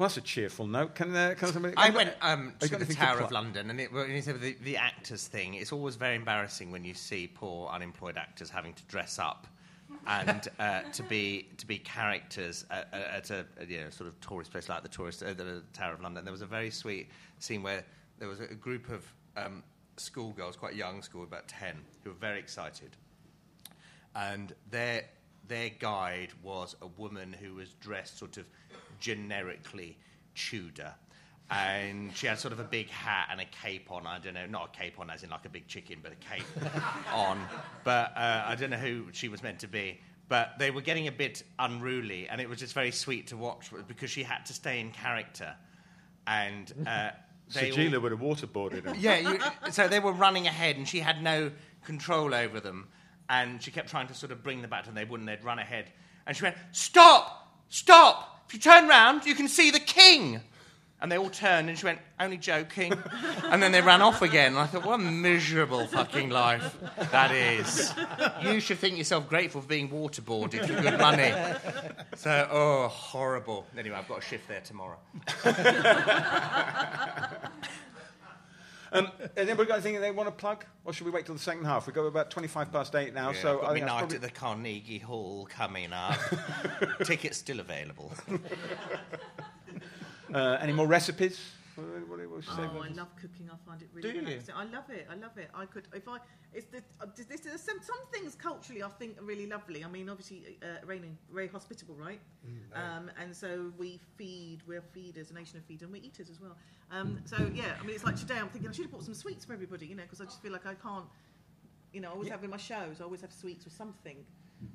Well, that's a cheerful note. Can, uh, can somebody. I went um, to the Tower of London, and it, when you said the, the actors thing, it's always very embarrassing when you see poor unemployed actors having to dress up and uh, to be to be characters at, at a, you know, sort of tourist place like the tourist uh, the Tower of London. There was a very sweet scene where there was a group of um, schoolgirls, quite young school, about 10, who were very excited. And their, their guide was a woman who was dressed sort of generically Tudor. And she had sort of a big hat and a cape on. I don't know, not a cape on as in like a big chicken, but a cape *laughs* on. But uh, I don't know who she was meant to be. But they were getting a bit unruly, and it was just very sweet to watch because she had to stay in character. And uh, *laughs* they all- Sajeela would have waterboarded him. yeah, you, so they were running ahead, and she had no control over them. And she kept trying to sort of bring them back, and they wouldn't. They'd run ahead, and she went, "Stop! Stop! If you turn round, you can see the king." And they all turned, and she went, "Only joking." and then they ran off again. And I thought, "What a miserable fucking life that is." You should think yourself grateful for being waterboarded for good money. So, oh, horrible. Anyway, I've got a shift there tomorrow. *laughs* Um, has anybody got anything they want to plug? Or should we wait till the second half? We've got about 25 past eight now, Yeah, so I think night probably- at the Carnegie Hall coming up. *laughs* Tickets still available. uh, any more recipes? Say? Oh, I love cooking. I find it really Do you? relaxing. I love it. I love it. I could, if I, it's the, uh, this, this, there's some, some things culturally I think are really lovely. I mean, obviously, uh, Rain very hospitable, right? um, and so we feed. We're feeders, a nation of feeders, and we're eaters as well. Um, so yeah, I mean, it's like today. I'm thinking I should have bought some sweets for everybody, you know, because I just feel like I can't. You know, I always have in my shows. I always have sweets or something.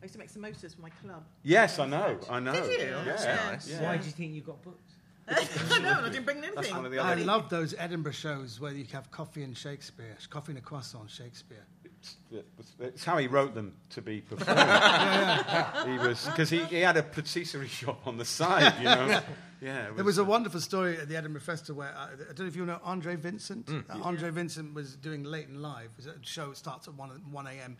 I used to make samosas for my club. Yes, I know. I know. Did you? Yeah. That's nice. yeah. Why do you think you got booked? I know, I didn't bring anything. That's one of the I love those Edinburgh shows where you have coffee and Shakespeare, coffee and a croissant, Shakespeare. It's how he wrote them to be *laughs* performed. He was because he, he had a patisserie *laughs* shop on the side, you know. Yeah, it There was a wonderful story at the Edinburgh Festival where uh, I don't know if you know Andre Vincent. Mm. Uh, Andre Vincent was doing Late and Live. It was a show that starts at 1, 1 a.m.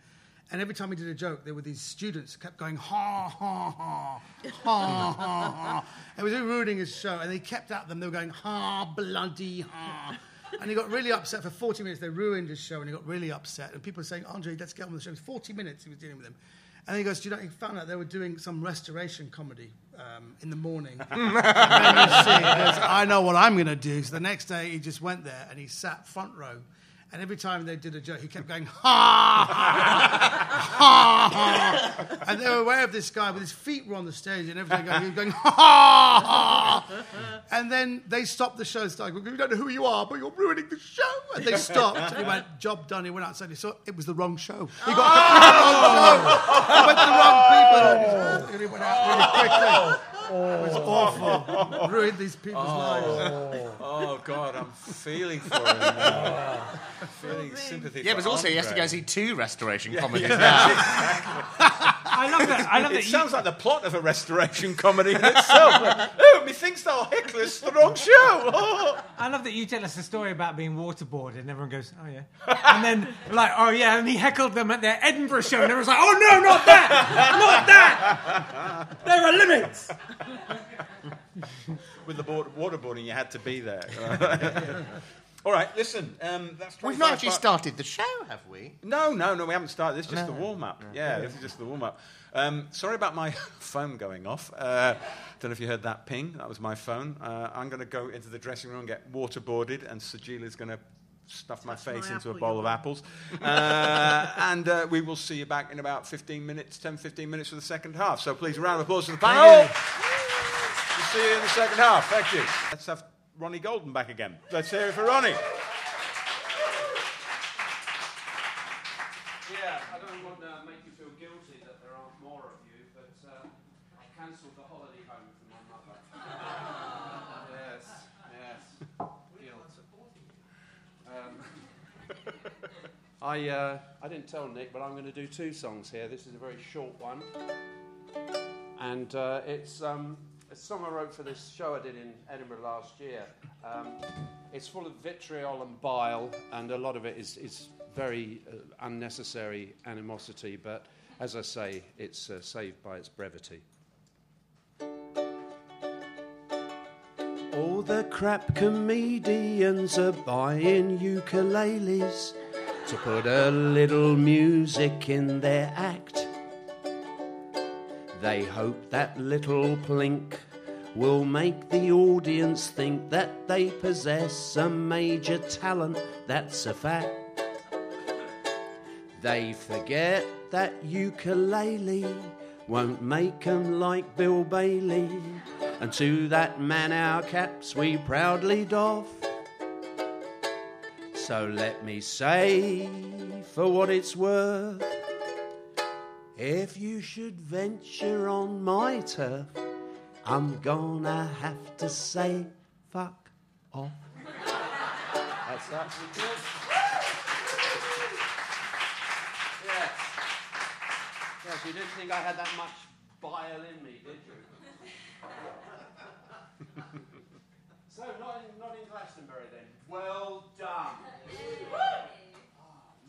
And every time he did a joke, there were these students who kept going, ha, ha, ha, ha, ha, ha. It was ruining his show. And he kept at them. They were going, ha, bloody ha. And he got really upset for 40 minutes. They ruined his show and he got really upset. And people were saying, Andre, let's get on with the show. It was 40 minutes he was dealing with them. And then he goes, Do you know, he found out they were doing some restoration comedy um, in the morning. *laughs* And then you see, he goes, I know what I'm going to do. So the next day, he just went there and he sat front row. And every time they did a joke, he kept going, ha, ha, ha, ha. And they were aware of this guy, but his feet were on the stage and everything. Going, he was going, ha, ha, ha. And then they stopped the show. Started, going, we don't know who you are, but you're ruining the show. And they stopped. And he went, job done. He went outside. He saw it was the wrong show. He got the wrong show. He went to the wrong people. And he went out really quickly. It was awful. Ruined these people's oh. lives. Oh God, I'm feeling for him. Now. feeling sympathy. Yeah, for but also he has to Andre. go see two restoration comedies now. *laughs* I love that. I love It that. You, sounds like the plot of a restoration comedy in itself. oh, methinks thou hecklest the wrong show. Oh. *laughs* I love that you tell us a story about being waterboarded, and everyone goes, "Oh yeah," and then like, "Oh yeah," and he heckled them at their Edinburgh show, and everyone's like, "Oh no, not that, not that! There are limits." *laughs* With the board, waterboarding, you had to be there. *laughs* All right, listen. Um, that's We've not actually started the show, have we? No, no, no, we haven't started. This is just the warm up. Yeah, this is just the warm up. Um, sorry about my *laughs* phone going off. Uh, don't know if you heard that ping. That was my phone. Uh, I'm going to go into the dressing room and get waterboarded, and Sajeela's going to stuff my Touch my face into a bowl of apples. *laughs* Uh, and uh, we will see you back in about 15 minutes, 10, 15 minutes for the second half. So please, a round of applause for the panel. We'll see you in the second half. Thank you. Let's have Ronnie Golden back again. Let's hear it for Ronnie. Yeah, I don't want to make you feel guilty that there aren't more of you, but uh, I cancelled the holiday home for my mother. yes, yes. Guilt. Um, I, uh, I didn't tell Nick, but I'm going to do two songs here. This is a very short one. And uh, it's um, a song I wrote for this show I did in Edinburgh last year. Um, it's full of vitriol and bile, and a lot of it is, is very uh, unnecessary animosity, but as I say, it's uh, saved by its brevity. All the crap comedians are buying ukuleles to put a little music in their act. They hope that little plink will make the audience think that they possess a major talent, that's a fact. They forget that ukulele won't make 'em like Bill Bailey. And to that man our caps we proudly doff. So let me say, for what it's worth, if you should venture on my turf, I'm gonna have to say, fuck off. That's that. Yes. Yes, you didn't think I had that much bile in me, did you? *laughs* so, not in, not in Glastonbury then. Well done. Oh,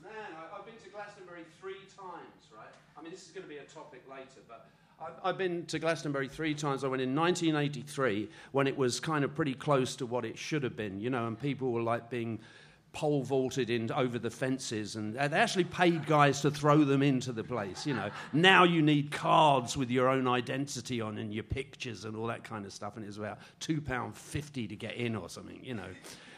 man, I, I've been to Glastonbury three times, right? I mean, this is going to be a topic later, but I've, I've been to Glastonbury three times. I went in 1983 when it was kind of pretty close to what it should have been, you know, and people were like being pole vaulted in over the fences, and they actually paid guys to throw them into the place. You know, now you need cards with your own identity on and your pictures and all that kind of stuff, and it was about two pound fifty to get in or something. You know.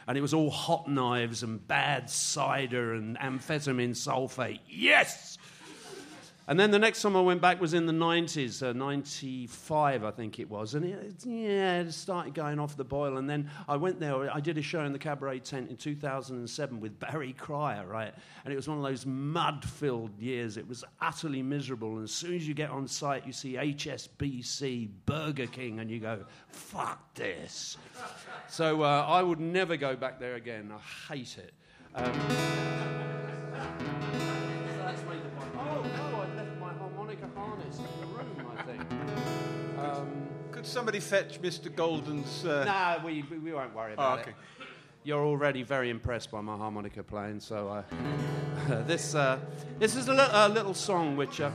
And it was all hot knives and bad cider and amphetamine sulfate. Yes! And then the next time I went back was in the 90s, uh, 95, I think it was. And it, yeah, it started going off the boil. And then I went there, I did a show in the Cabaret tent in 2007 with Barry Cryer, right? And it was one of those mud filled years. It was utterly miserable. And as soon as you get on site, you see HSBC, Burger King, and you go, fuck this. So uh, I would never go back there again. I hate it. Um, Could somebody fetch Mr. Golden's. Uh... nah, we, we won't worry Oh, about okay. it. You're already very impressed by my harmonica playing, so uh, *laughs* this uh, this is a, li- little song which. Uh,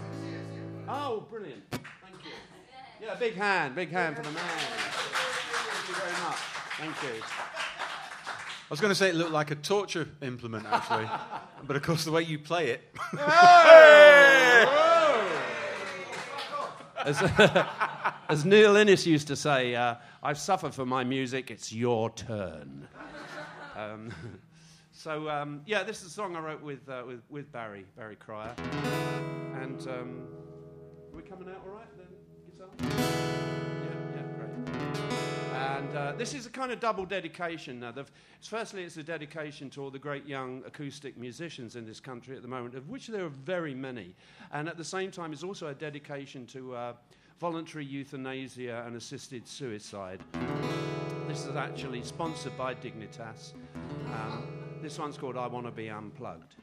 oh, brilliant! Thank you. Yeah, big hand, big hand for the man. Thank you very much. Thank you. I was going to say it looked like a torture implement, actually. *laughs* but of course, the way you play it. *laughs* As, as Neil Innes used to say, uh, I've suffered for my music, it's your turn. *laughs* Um, *laughs* so, um, yeah, this is a song I wrote with, uh, with, with Barry, Barry Cryer. And um, are we coming out all right, the? Yeah, yeah, great. And uh, this is a kind of double dedication. Now, the, firstly, it's a dedication to all the great young acoustic musicians in this country at the moment, of which there are very many. And at the same time, it's also a dedication to uh, voluntary euthanasia and assisted suicide. This is actually sponsored by Dignitas. Um, this one's called I Want to Be Unplugged.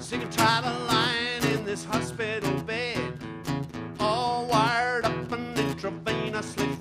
Sick and tired of lying in this hospital bed, all wired up and intravenously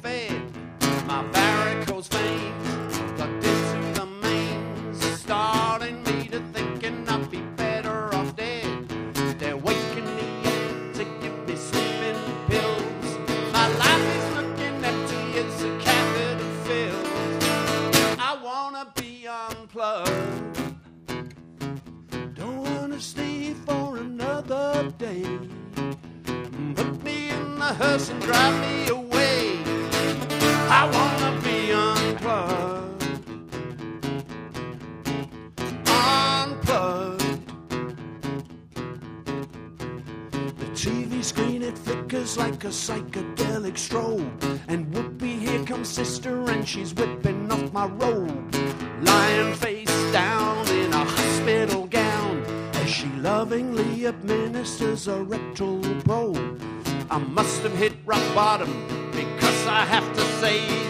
a psychedelic strobe. And whoopee, here comes sister, and she's whipping off my robe. Lying face down in a hospital gown as she lovingly administers a rectal probe. I must have hit rock bottom because I have to say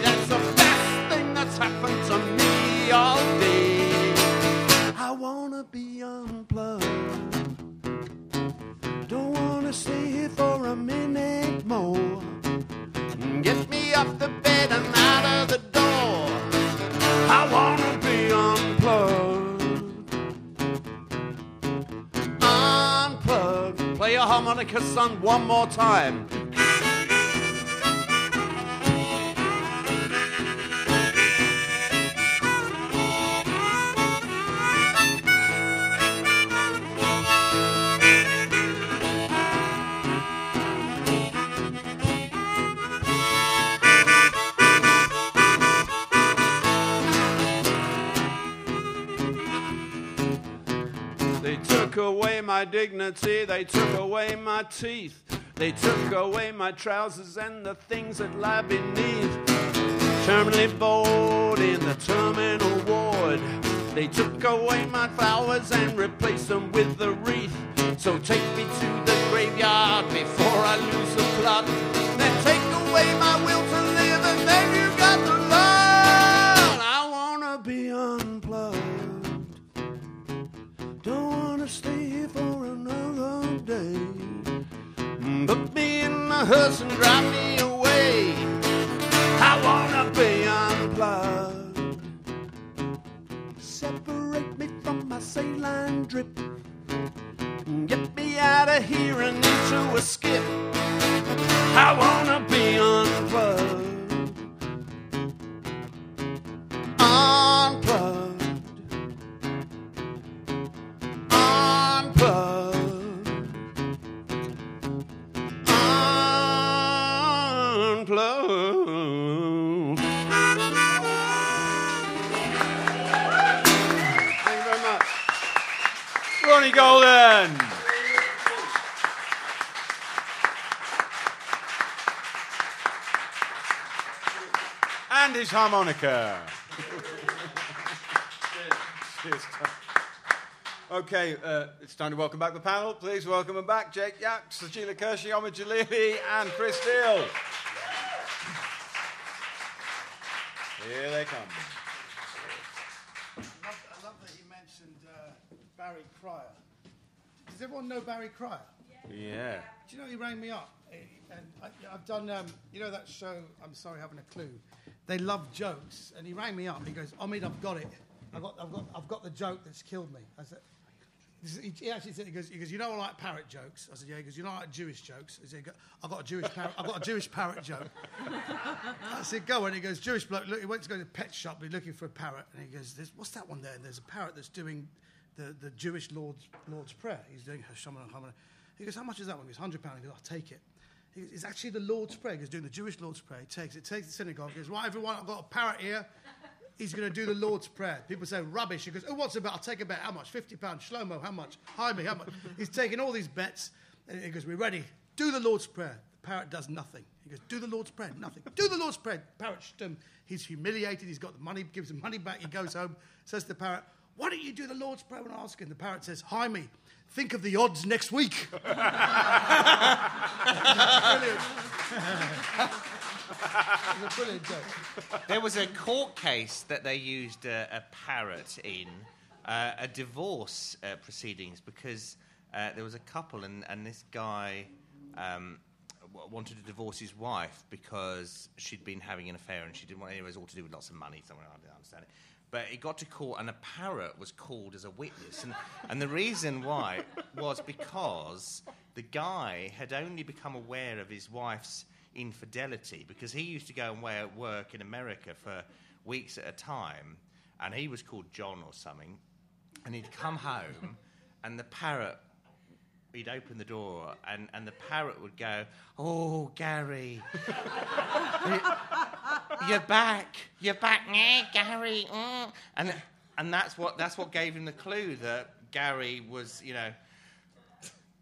one more time. Dignity, they took away my teeth. They took away my trousers and the things that lie beneath. Terminally bored in the terminal ward. They took away my flowers and replaced them with a wreath. So take me to the graveyard before I lose the plot. Then take away my and drive me away. I wanna be unplugged. Separate me from my saline drip. Get me out of here and into a skip. I wanna be unplugged. Unplugged. Golden. And his harmonica. Cheers. Okay, uh, it's time to welcome back the panel. Please welcome them back Jake Yapp, Sajeela Kershi, Omid Djalili, and Chris Neill. Here they come. I love, I love that he mentioned uh, Barry Cryer. Does everyone know Barry Cryer? Yeah. Do you know he rang me up? Eh, And I, I've done, um, you know that show, I'm sorry, having a clue. They love jokes. And he rang me up. He goes, Omid, I've got it. I've got, I've got, I've got the joke that's killed me. I said, he he actually said, he goes, he goes, you know I like parrot jokes? I said, yeah. He goes, you know I like Jewish jokes? I said, I've got a Jewish parrot, I've got a Jewish parrot joke. *laughs* I said, go on. He goes, Jewish bloke, look, he went to go to the pet shop, he's looking for a parrot. And he goes, There's, what's that one there? And there's a parrot that's doing the, the Jewish Lord's, Lord's Prayer. He's doing Hashem Hamana. He goes, how much is that one? He goes, £100. He goes, I'll take it. He goes, it's actually the Lord's Prayer. He goes, doing the Jewish Lord's Prayer. He takes it, takes the synagogue. He goes, right, everyone, I've got a parrot here. He's going to do the Lord's Prayer. People say, rubbish. He goes, oh, what's about? I'll take a bet. How much? £50. Shlomo, how much? Jaime, how much? He's taking all these bets. And he goes, we're ready. Do the Lord's Prayer. The parrot does nothing. He goes, do the Lord's Prayer. Nothing. Do the Lord's Prayer. Parrot, stum. He's humiliated. He's got the money, gives the money back. He goes home, says to the parrot, why don't you do the Lord's Prayer I ask him? The parrot says, Jaime, think of the odds next week. *laughs* brilliant. There was a court case that they used a, a parrot in uh, a divorce uh, proceedings because uh, there was a couple and, and this guy um, wanted to divorce his wife because she'd been having an affair and she didn't want was all to do with lots of money. Somewhere I didn't understand it. But it got to court and a parrot was called as a witness. And, and the reason why was because the guy had only become aware of his wife's infidelity because he used to go and wa- work in America for weeks at a time. And he was called John or something. And he'd come home and the parrot he'd open the door and, and the parrot would go, Oh, Gary. *laughs* You're back. You're back, yeah, Gary. mm." And and that's what that's what gave him the clue that Gary was, you know,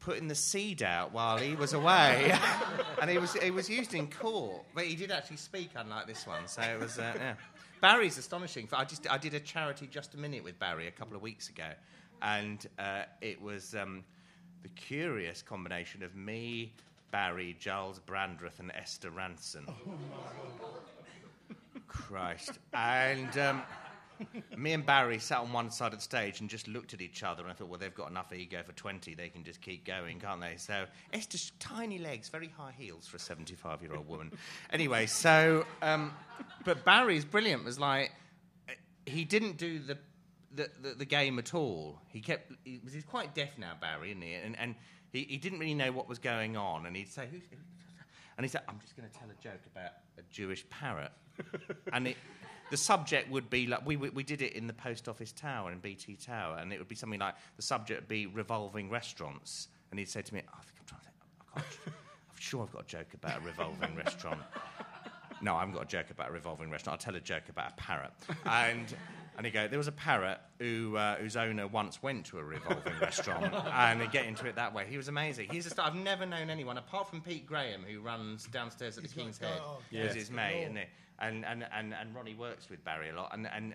putting the seed out while he was away, *laughs* and he was he was used in court, but he did actually speak, unlike this one. So it was uh, yeah. Barry's astonishing. I just I did a charity just a minute with Barry a couple of weeks ago, and uh, it was um, the curious combination of me. Barry, Giles Brandreth, and Esther Rantzen. Christ. And um, me and Barry sat on one side of the stage and just looked at each other and I thought, well, they've got enough ego for 20. They can just keep going, can't they? So Esther's tiny legs, very high heels for a 75 year old woman. anyway, so, um, but Barry's brilliant was like, he didn't do the, the, the, the game at all. He kept, he he's quite deaf now, Barry, isn't he? And, and he, he didn't really know what was going on. And he'd say, and he said, I'm just going to tell a joke about a Jewish parrot. *laughs* and it, the subject would be like, we, we, we did it in the post office tower, in BT Tower, and it would be something like, the subject would be revolving restaurants. And he'd say to me, I think I'm trying to think, I I'm sure I've got a joke about a revolving restaurant. *laughs* No, I haven't got a joke about a revolving restaurant. I'll tell a joke about a parrot. And, And he go, there was a parrot who, uh, whose owner once went to a revolving restaurant *laughs* and they get into it that way. He was amazing. He's a star. I've never known anyone apart from Pete Graham, who runs downstairs at the He's King's like, Head. oh, yeah. yes. his mate, isn't it? And, and, and, and Ronnie works with Barry a lot. And, and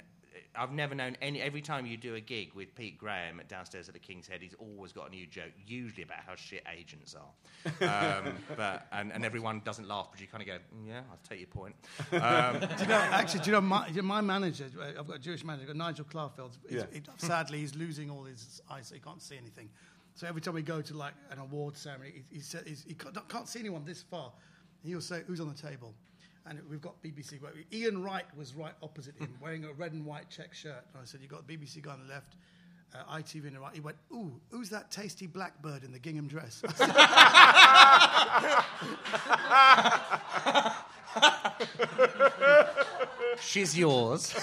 I've never known any. Every time you do a gig with Pete Graham at downstairs at the King's Head, he's always got a new joke, usually about how shit agents are. Um, *laughs* but and, and everyone doesn't laugh, but you kind of go, "Mm, "Yeah, I'll take your point." Um, *laughs* Do you know, actually, do you know my, my manager? uh, I've got a Jewish manager, I've got Nigel Clarfield. Yeah. he, sadly, he's losing all his eyes, so he can't see anything. So every time we go to like an award ceremony, he, he, said, he can't, can't see anyone this far. He'll say, "Who's on the table?" And we've got BBC. Ian Wright was right opposite him, *laughs* wearing a red and white check shirt. And I said, "You've got the BBC guy on the left." Uh, ITV on the right. He went, "Ooh, who's that tasty blackbird in the gingham dress?" *laughs* She's yours.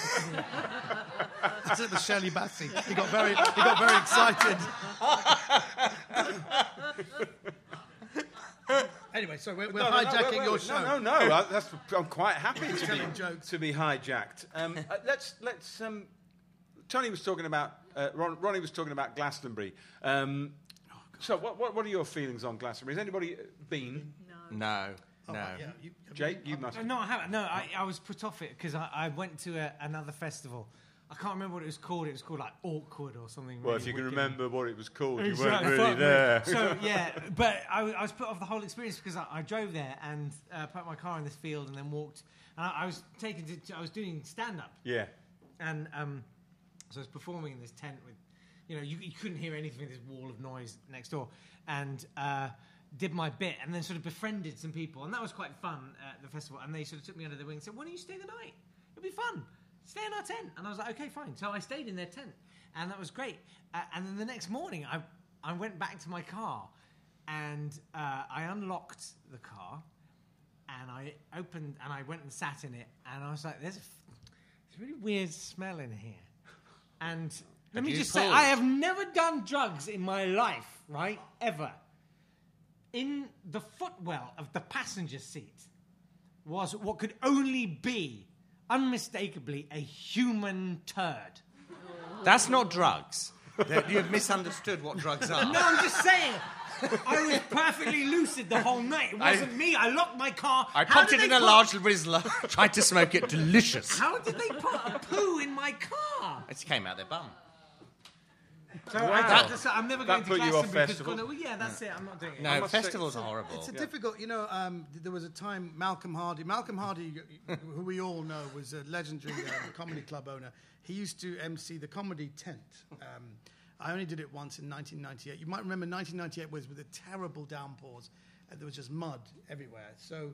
I said it was Shirley Bassey. He got very, he got very excited. *laughs* anyway, so we're, we're No, no, no, hijacking wait, wait, your wait. show. No, no, no. I, that's, I'm quite happy to be, jokes. to be hijacked. Um, uh, let's let's. Um, Tony was talking about. Uh, Ron, Ronnie was talking about Glastonbury. Um, so, what, what what are your feelings on Glastonbury? Has anybody uh, been? No, Oh, no. yeah, you- Jake, you must. Uh, No, I haven't. No, I, I was put off it because I, I went to a, another festival. I can't remember what it was called. It was called like Awkward or something. Well, really if you can remember what it was called, you weren't really there. So yeah, but I, was- I was put off the whole experience because I, I drove there and uh, parked my car in this field and then walked. And I, I was taken to, to- I was doing stand up yeah. and um, so I was performing in this tent with, you know, you, you couldn't hear anything. This wall of noise next door, and uh, did my bit, and then sort of befriended some people, and that was quite fun at the festival. And they sort of took me under their wing and said, "Why don't you stay the night? It'll be fun. Stay in our tent." And I was like, "Okay, fine." So I stayed in their tent, and that was great. Uh, and then the next morning, I I went back to my car, and uh, I unlocked the car, and I opened and I went and sat in it, and I was like, "There's a, f- there's a really weird smell in here." And let Have me just say. I have never done drugs in my life, right? Ever. In the footwell of the passenger seat was what could only be unmistakably a human turd. *laughs* That's not drugs. You've misunderstood what drugs are. No, I'm just saying. I was perfectly lucid the whole night. It wasn't me. I locked my car. I How popped did it in they a put- large Rizla, *laughs* tried to smoke it, delicious. How did they put a poo in my car? It came out their bum. So I, Wow. that's- I'm never That going to put Glastonbury because festival? well, yeah, that's it. I'm not doing it. No, must say- festivals are horrible. It's a difficult, you know. Um, there was a time Malcolm Hardee, Malcolm Hardee, who we all know was a legendary uh, comedy club owner. He used to MC the Comedy Tent. Um, I only did it once in 1998. You might remember 1998 was with the terrible downpours, and there was just mud everywhere. So,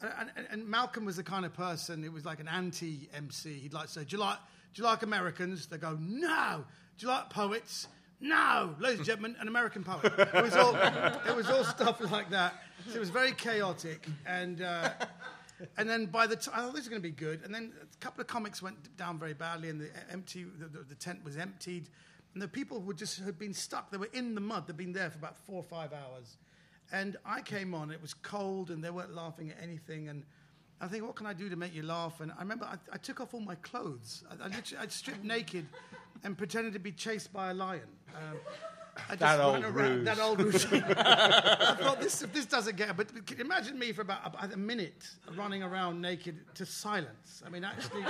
and, and, and Malcolm was the kind of person. It was like an anti-MC. He'd like to say, "Do you like, do you like Americans?" They go, "No." Do you like poets? No, ladies and gentlemen, an American poet. It was all, it was all stuff like that. So it was very chaotic, and uh, and then by the time I thought this is going to be good, and then a couple of comics went down very badly, and the empty the, the, the tent was emptied, and the people who just had been stuck. They were in the mud. They'd been there for about four or five hours, and I came on. It was cold, and they weren't laughing at anything, and. I think, what can I do to make you laugh? And I remember I, I took off all my clothes. I, I, literally, I stripped naked and pretended to be chased by a lion. Um, I just That ran old around- ruse. That old ruse. *laughs* I thought this, if this doesn't get. But imagine me for about a, a minute running around naked to silence. I mean, actually,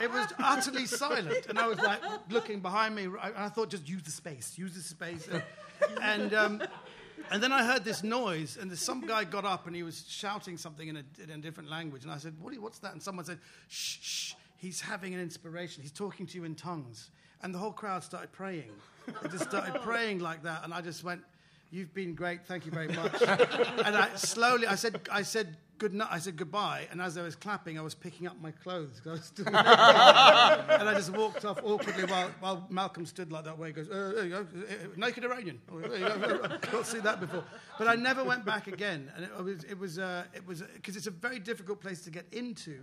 it was utterly silent, and I was like looking behind me. I, I thought, just use the space, use the space, and. and um, and then I heard this noise, and some guy got up and he was shouting something in a, in a different language. And I said, what you, What's that? And someone said, Shh, shh, he's having an inspiration. He's talking to you in tongues. And the whole crowd started praying. They just started *laughs* praying like that. And I just went, You've been great. Thank you very much. *laughs* and I slowly, I said, I said, good night. I said goodbye. And as I was clapping, I was picking up my clothes. I was still naked. and I just walked off awkwardly while, while Malcolm stood like that way. He goes, uh, there you go, uh, naked Iranian. There you go. I've not seen that before. But I never went back again. And it was, it was, uh, it was, because it's a very difficult place to get into.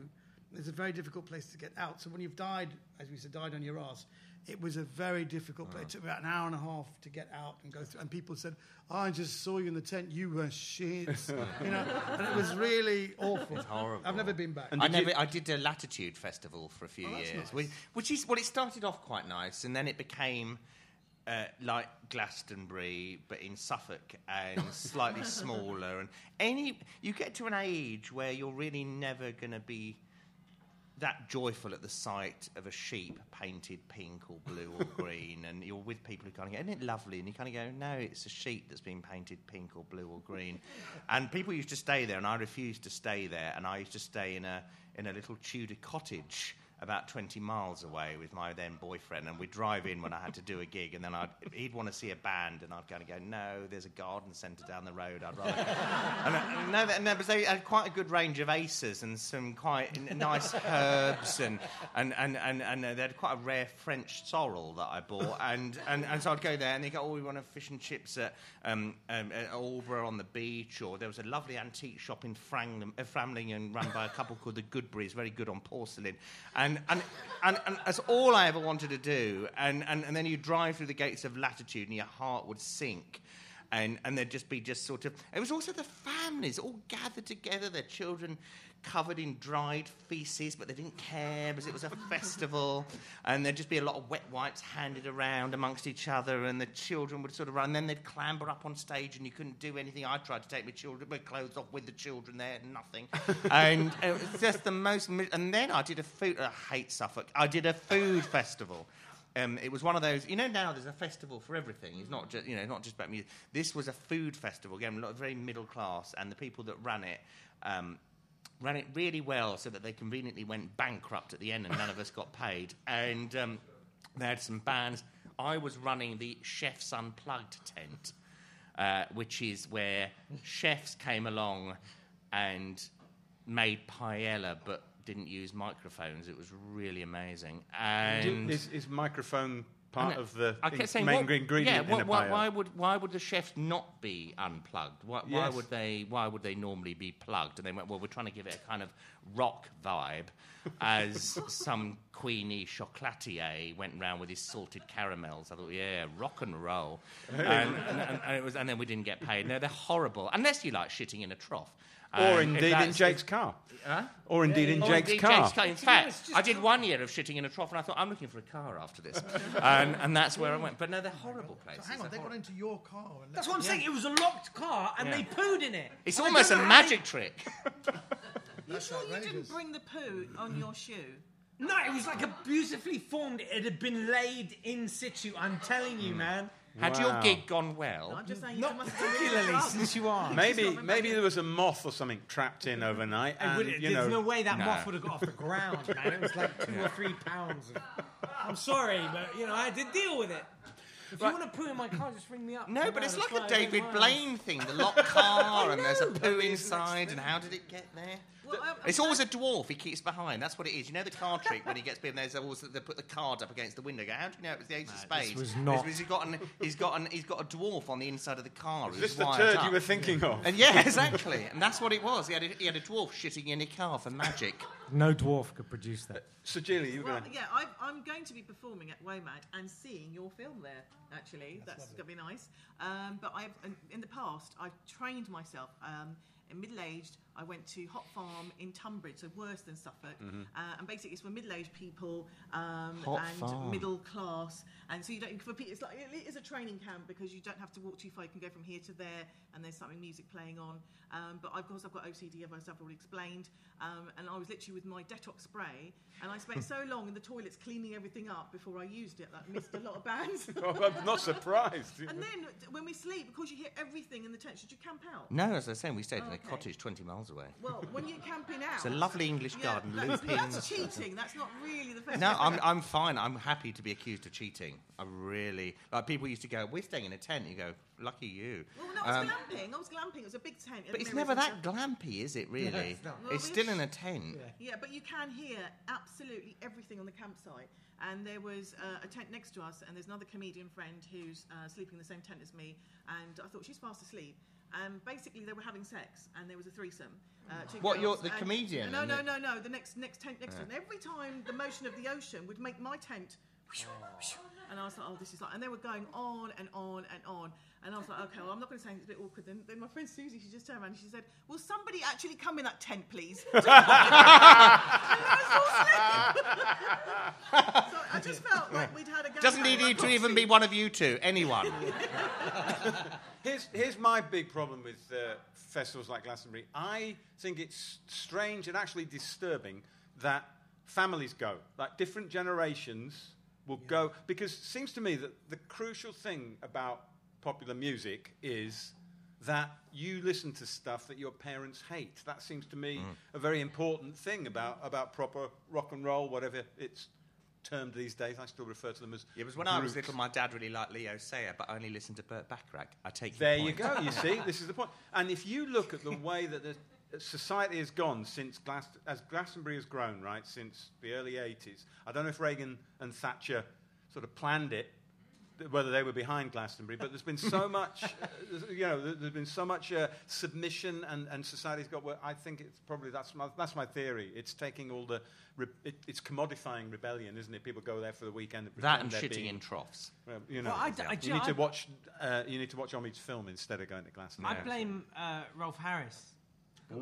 It's a very difficult place to get out. So when you've died, as we said, died on your ass, It was a very difficult. place. It took about an hour and a half to get out and go through. And people said, oh, "I just saw you in the tent. You were shit." *laughs* you know, and it was really awful. It's horrible. I've never been back. I never. I did a Latitude Festival for a few Oh, years, nice. which, which is well, it started off quite nice, and then it became uh, like Glastonbury, but in Suffolk and *laughs* slightly smaller. And any you get to an age where you're really never going to be that joyful at the sight of a sheep painted pink or blue or *laughs* green, and you're with people who kind of go, "Isn't it lovely?" And you kind of go, "No, it's a sheep that's been painted pink or blue or green." and people used to stay there, and I refused to stay there, and I used to stay in a in a little Tudor cottage. About 20 miles away with my then boyfriend, and we'd drive in when I had to do a gig, and then I'd, he'd want to see a band, and I'd kind of go, No, there's a garden centre down the road, I'd rather. *laughs* and, uh, no, no, but they had quite a good range of acers and some quite nice herbs, and, and, and, and, and uh, they had quite a rare French sorrel that I bought. And, and, and so I'd go there, and they go, Oh, we want a fish and chips at, um, um, at on the beach, or there was a lovely antique shop in Framlingham, uh, Framlingham run by a couple called the Goodberries, very good on porcelain. And, and, and, and that's all I ever wanted to do. And, and, and then you drive through the gates of latitude, and your heart would sink and and there'd just be just sort of it was also the families all gathered together their children covered in dried feces but they didn't care because it was a festival and there'd just be a lot of wet wipes handed around amongst each other and the children would sort of run and then they'd clamber up on stage and you couldn't do anything i tried to take my children my clothes off with the children there nothing *laughs* and it was just the most and then i did a food i hate suffolk i did a food festival um, it was one of those, you know. Now there's a festival for everything. It's not just, you know, not just about music. This was a food festival. Again, a lot of very middle class, and the people that ran it um, ran it really well, so that they conveniently went bankrupt at the end, and none of us got paid. And um, they had some bands. I was running the Chefs Unplugged tent, uh, which is where chefs came along and made paella, but didn't use microphones. It was really amazing. And is, is microphone part of the I kept saying, main what- ingredient yeah, in a why, paella? why would why would the chefs not be unplugged? Why, why Yes. would they why would they normally be plugged? And they went, well, we're trying to give it a kind of rock vibe, *laughs* as some Queenie chocolatier went round with his salted caramels. I thought, yeah, rock and roll, and, *laughs* and, and, and it was, and then we didn't get paid. No, they're horrible unless you like shitting in a trough. Or um, And if indeed in that's- Jake's car. Huh? Or indeed in Or Jake's indeed car. Jake's car. In fact, I did one year of shitting in a trough, and I thought I'm looking for a car after this, *laughs* and, and that's where I went. But no, they're horrible places. So hang on, They're got into your car. And That's what I'm saying. It was a locked car, and Yeah. they pooed in it. It's I almost a don't know how they- magic trick. *laughs* You That's sure you didn't bring the poo on your shoe? No, it was like a beautifully formed. It had been laid in situ. I'm telling you, hmm. man. Had your gig gone well? I'm just saying you Not must particularly, since you are. Maybe maybe there was a moth or something trapped in overnight, And and would- you there's know. no way that No. moth would have got off the ground, man. It was like two or three pounds. Of, I'm sorry, but you know I had to deal with it. If Right. you want to poo in my car, just ring me up. No, but it's like and a David. Blaine thing. The locked car, *laughs* and there's a poo inside, and how did it get there? Well, I- It's always a dwarf he keeps behind. That's what it is. You know the card trick when he gets big. and There's always they put the card up against the window. Go, how do you know it was the ace of spades? This was not- he's got an, he's got an, he's got a dwarf on the inside of the car. Is this the wired turd up. you were thinking of? And yeah, exactly. And that's what it was. He had a, he had a dwarf shitting in a car for magic. No dwarf could produce that. So, Julie, you were Well, going. yeah, I, I'm going to be performing at WOMAD and seeing your film there. Actually, that's, going to be nice. Um, but I've in- in the past I've trained myself. Um, in middle-aged, I went to Hop Farm in Tunbridge, so worse than Suffolk. Uh, and basically, it's for middle-aged people um, and Farm. middle class. And so you don't for people, it's like it is a training camp because you don't have to walk too far. You can go from here to there, and there's something music playing on. Um, but of course, I've got OCD, as I've already explained. Um, and I was literally with my detox spray, and I spent so long in the toilets cleaning everything up before I used it that I missed a lot of bands. *laughs* Oh, I'm not surprised. and then when we sleep, because you hear everything in the tent, should you camp out? No, as I was saying, we stayed in a Okay. cottage 20 miles away. Well, when you're camping out, It's a lovely English yeah, garden, that's, lupins. that's cheating. That's not really the first. No, I'm, *laughs* I'm fine. I'm happy to be accused of cheating. I really like people used to go, "We're staying in a tent." You go, "Lucky you." Well, no, I was Um, glamping. I was glamping. It was a big tent. but it's never that stuff. glampy, is it? Really? it's not. Well, it's still sh- in a tent. Yeah, but you can hear absolutely everything on the campsite. And there was uh, a tent next to us, and there's another comedian friend who's uh, sleeping in the same tent as me. And I thought she's fast asleep. And basically, they were having sex, and there was a threesome. Uh, two What, you're girls, the and- comedian No, and no, the- no, no. The next next tent next to. Every time the motion of the ocean would make my tent And I was like, oh, this is like, and they were going on and on and on. And I was like, okay, well, I'm not going to say anything, it's a bit awkward. Then, then my friend Susie, she just turned around and she said, will somebody actually come in that tent, please? *laughs* *laughs* so I just felt like we'd had a go. Doesn't need you to even be one of you two. Anyone. *laughs* Here's, here's my big problem with uh, festivals like Glastonbury. I think it's strange and actually disturbing that families go, like different generations will go, because it seems to me that the crucial thing about popular music is that you listen to stuff that your parents hate. That seems to me a very important thing about, about proper rock and roll, whatever it's termed these days. I still refer to them as. It was when I was little, my dad really liked Leo Sayer, but only listened to Burt Bacharach. I take There you go. You see, *laughs* this is the point. And if you look at the way that the society has gone since Glas- as Glastonbury has grown, right, since the early 80s, I don't know if Reagan and Thatcher sort of planned it, whether they were behind Glastonbury, but there's been so much, uh, you know, there- there's been so much uh, submission and, and society's got where I think it's probably, that's my, that's my theory. It's taking all the, re- it, it's commodifying rebellion, isn't it? People go there for the weekend. And That and shitting being- in troughs. well, you know, Well, I d- I you do- need to watch. Uh, you need to watch Omid's film instead of going to Glastonbury. I blame uh, Rolf Harris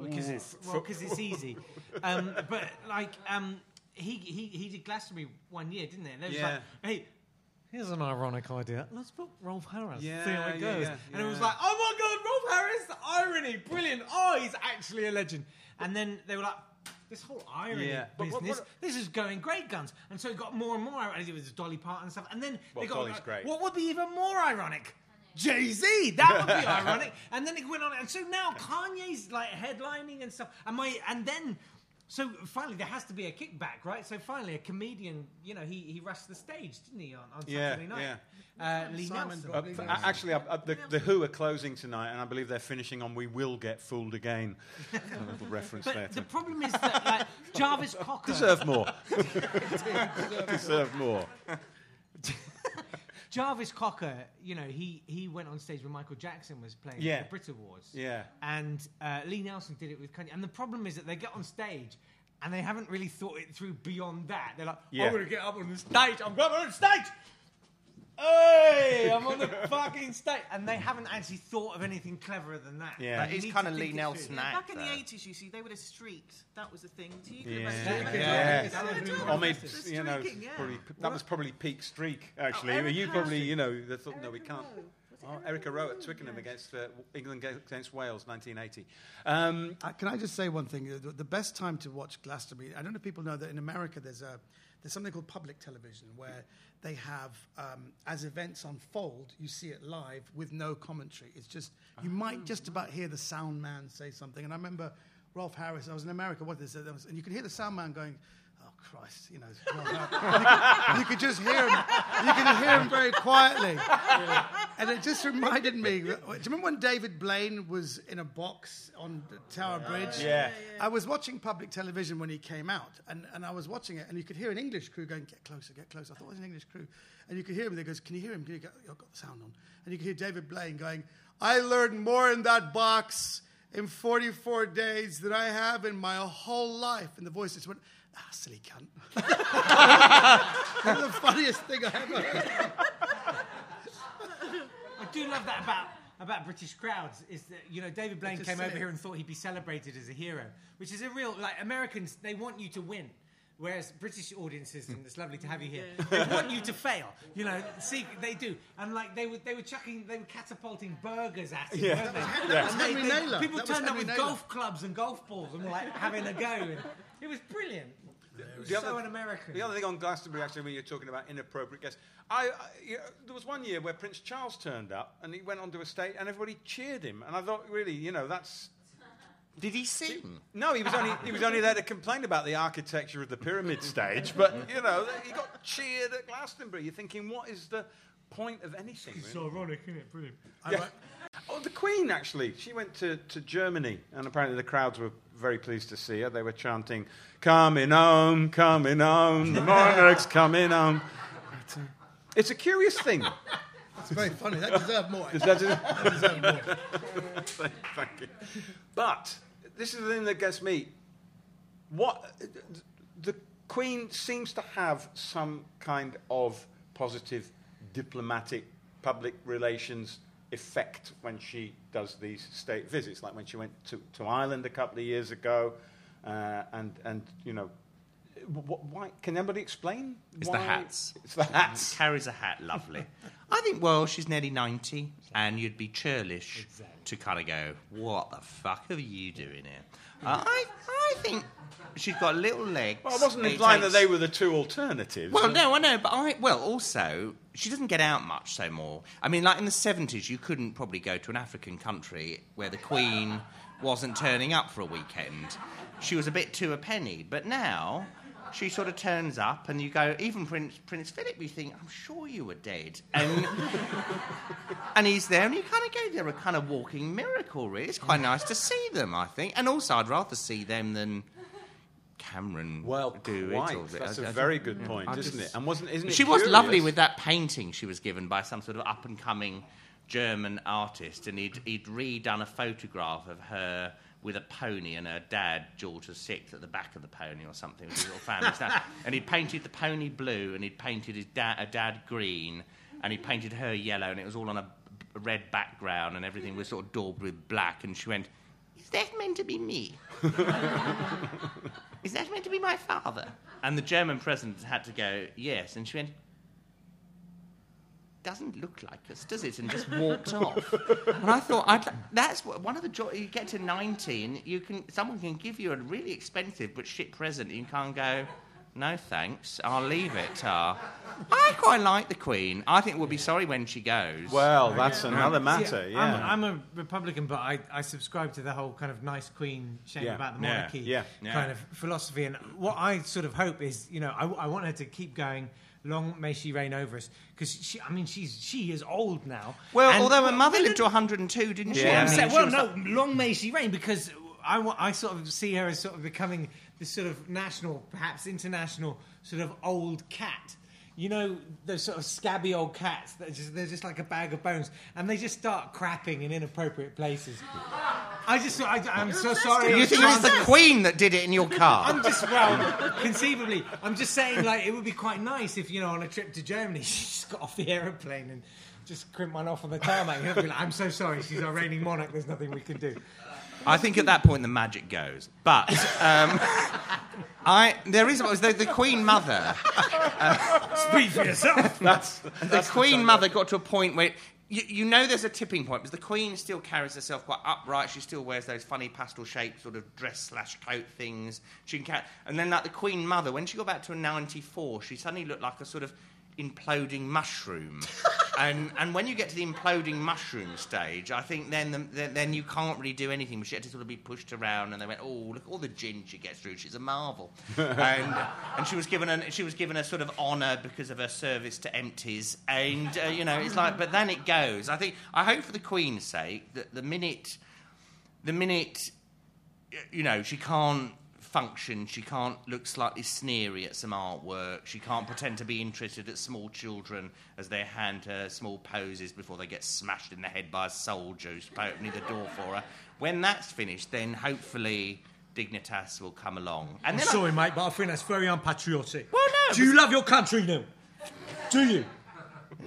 because it's well, 'cause it's easy. Um, but like um, he, he he did Glastonbury one year, didn't it? And it was Yeah. like, hey. Here's an ironic idea. Let's put Rolf Harris. Yeah, see how it yeah, goes. yeah, and it was like, oh my god, Rolf Harris, irony, brilliant. Oh, he's actually a legend. And then they were like, this whole irony Yeah. But what- business, what- this is going great guns. And so it got more and more ironic. It was Dolly Parton and stuff. And then Well, they got Dolly's like, great. what would be even more ironic? Jay Z, that would be *laughs* ironic. And then it went on, and so now Kanye's like headlining and stuff. And my, and then, so finally there has to be a kickback, right? So finally, a comedian, you know, he he rushed the stage, didn't he, on, on Yeah, Saturday night? Uh, Lee Simon Nelson. Uh, Probably f- not. actually, uh, uh, the, the Who are closing tonight, and I believe they're finishing on "We Will Get Fooled Again." *laughs* a little reference there. But To the problem is that like Jarvis *laughs* Cocker, deserve more. *laughs* deserve more. Jarvis Cocker, you know, he he went on stage when Michael Jackson was playing Yeah. the Brit Awards. Yeah. And uh, Lee Nelson did it with Kanye. And the problem is that they get on stage and they haven't really thought it through beyond that. They're like, Yeah. I'm going to get up on the stage. I'm going on the stage. Hey, *laughs* I'm on the fucking stage. And they haven't actually thought of anything cleverer than that. Yeah. That You is need kind of think Lee it Nelson through. act. Back in the though. 80s, you see, they would have streaked. That was the thing. Do you Yeah. remember streaking? Yeah. That was really Yeah. Omid, you know, yeah. probably, that was probably peak streak. Actually, Eric you probably, Harrison. you know, they thought, no, we can't. Roe. Oh, Erika Erika Roe Roe? at Twickenham Yeah. against uh, England against Wales, 1980. Um, Uh, can I just say one thing? The, the best time to watch Glastonbury, I don't know if people know that in America there's a there's something called public television where they have um, as events unfold, you see it live with no commentary. It's just you might just about hear the sound man say something. And I remember Rolf Harris. I was in America. What? There was, and you could hear the sound man going. Christ! You know, it's you, could, you could just hear him. You could hear him very quietly, and it just reminded me. Do you remember when David Blaine was in a box on the Tower Bridge? Yeah. I was watching public television when he came out, and, and I was watching it, and you could hear an English crew going, "Get closer, get closer." I thought it was an English crew, and you could hear him. They goes, "Can you hear him? Can you get, I've got the sound on." And you could hear David Blaine going, "I learned more in that box in 44 days than I have in my whole life." And the voice just went, "Ah, silly cunt." That's the funniest thing I ever heard. I do love that about about British crowds is that you know David Blaine came over it. here and thought he'd be celebrated as a hero, which is a real like Americans they want you to win. Whereas British audiences, and it's lovely to have you here, they want you to fail. You know, see, they do, and like they were, they were chucking, they were catapulting burgers at him. Yeah. weren't they? that was And they- Henry they- Naylor. People That was turned up with Naylor. golf clubs and golf balls and were like having a go. And it was brilliant. It was The so other- un-American. The other thing on Glastonbury, actually, when you're talking about inappropriate guests, I, I you know, there was one year where Prince Charles turned up and he went onto a stage and everybody cheered him, and I thought, really, you know, that's *laughs* Did he sing? no, he was only he was only there to complain about the architecture of the pyramid stage, but you know, he got cheered at Glastonbury. You're thinking, what is the point of anything? It's really? ironic, isn't it? Brilliant. Yeah. Oh, the Queen, actually. She went to, to Germany, and apparently the crowds were very pleased to see her. They were chanting, Coming home, coming home, the monarch's coming home. But, uh, It's a curious thing. That's very funny. That deserved more. Is that it? *laughs* Thank you. But this is the thing that gets me. What the Queen seems to have some kind of positive diplomatic public relations effect when she does these state visits, like when she went to, to Ireland a couple of years ago, uh, and and you know, why? Can anybody explain? It's why? the hats. It's the hats. Carries a hat, lovely. *laughs* I think, well, she's nearly 90, and you'd be churlish Exactly. to kind of go, what the fuck are you doing here? Uh, I, I think she's got little legs. Well, I wasn't It implying that they were the two alternatives. Well, no, I know, but I well also she doesn't get out much so more. I mean, like in the seventies, you couldn't probably go to an African country where the Queen wasn't turning up for a weekend. She was a bit two a penny, but now. She sort of turns up, and you go. Even Prince Prince Philip, you think, "I'm sure you were dead," and *laughs* and he's there, and you kind of go, "They're a kind of walking miracle, really." It's quite nice to see them, I think, and also I'd rather see them than Cameron well, do quite. it. or- That's I- a I very good yeah. point, I isn't just- it? And wasn't isn't it? she was lovely with that painting she was given by some sort of up and coming German artist, and he'd, he'd redone a photograph of her with a pony and her dad, George VI, at the back of the pony or something, with his little family stuff. *laughs* And he'd painted the pony blue, and he'd painted his dad, her dad green, and he painted her yellow, and it was all on a, a red background, and everything was sort of daubed with black. And she went, Is that meant to be me? *laughs* Is that meant to be my father? And the German president had to go, Yes. And she went, doesn't look like us, does it? And just walked off. And I thought, I'd, that's what, one of the joys. You get to 19, you can someone can give you a really expensive but shit present. And you can't go, no thanks, I'll leave it. Uh, I quite like the Queen. I think we'll be sorry when she goes. Well, that's another matter. See, Yeah. I'm, I'm a Republican, but I, I subscribe to the whole kind of nice queen, shame Yeah. about the monarchy Yeah. Yeah. kind of philosophy. And what I sort of hope is, you know, I, I want her to keep going. Long may she reign over us, because she. I mean, she's she is old now. well, And- although her mother well, lived to 102, didn't she? Yeah. I mean, So- she well, no, like- long may she reign because I, I sort of see her as sort of becoming this sort of national, perhaps international, sort of old cat. You know, those sort of scabby old cats that just, they're just like a bag of bones, and they just start crapping in inappropriate places. I just, I, I'm so sorry. you think it was the Queen that did it in your car? I'm just well, conceivably, I'm just saying like it would be quite nice if you know on a trip to Germany *laughs* she just got off the aeroplane and just crimped one off on the tarmac. You'd be like, I'm so sorry, she's our reigning monarch. There's nothing we can do. I think at that point the magic goes. But um, *laughs* I there is the, the Queen Mother. *laughs* Speak for yourself. *laughs* that's, the Queen Mother got to a point where. You, you know there's a tipping point because the Queen still carries herself quite upright. She still wears those funny pastel shaped sort of dress slash coat things. She can ca- and then like the Queen Mother, when she got back to a 94, she suddenly looked like a sort of imploding mushroom. *laughs* and and when you get to the imploding mushroom stage, I think then the, then, then you can't really do anything. She had to sort of be pushed around, and they went, "Oh, look all the gin she gets through. She's a marvel." *laughs* and and she was given a she was given a sort of honour because of her service to empties, and uh, you know it's like, but then it goes. I think I hope for the Queen's sake that the minute the minute you know she can't function she can't look slightly sneery at some artwork she can't pretend to be interested at small children as they hand her small poses before they get smashed in the head by a soldier who's opening the door for her when that's finished then hopefully dignitas will come along and I'm then I- sorry, mate, but I think that's very unpatriotic. Well, no, Do you love your country, Neill? Do you?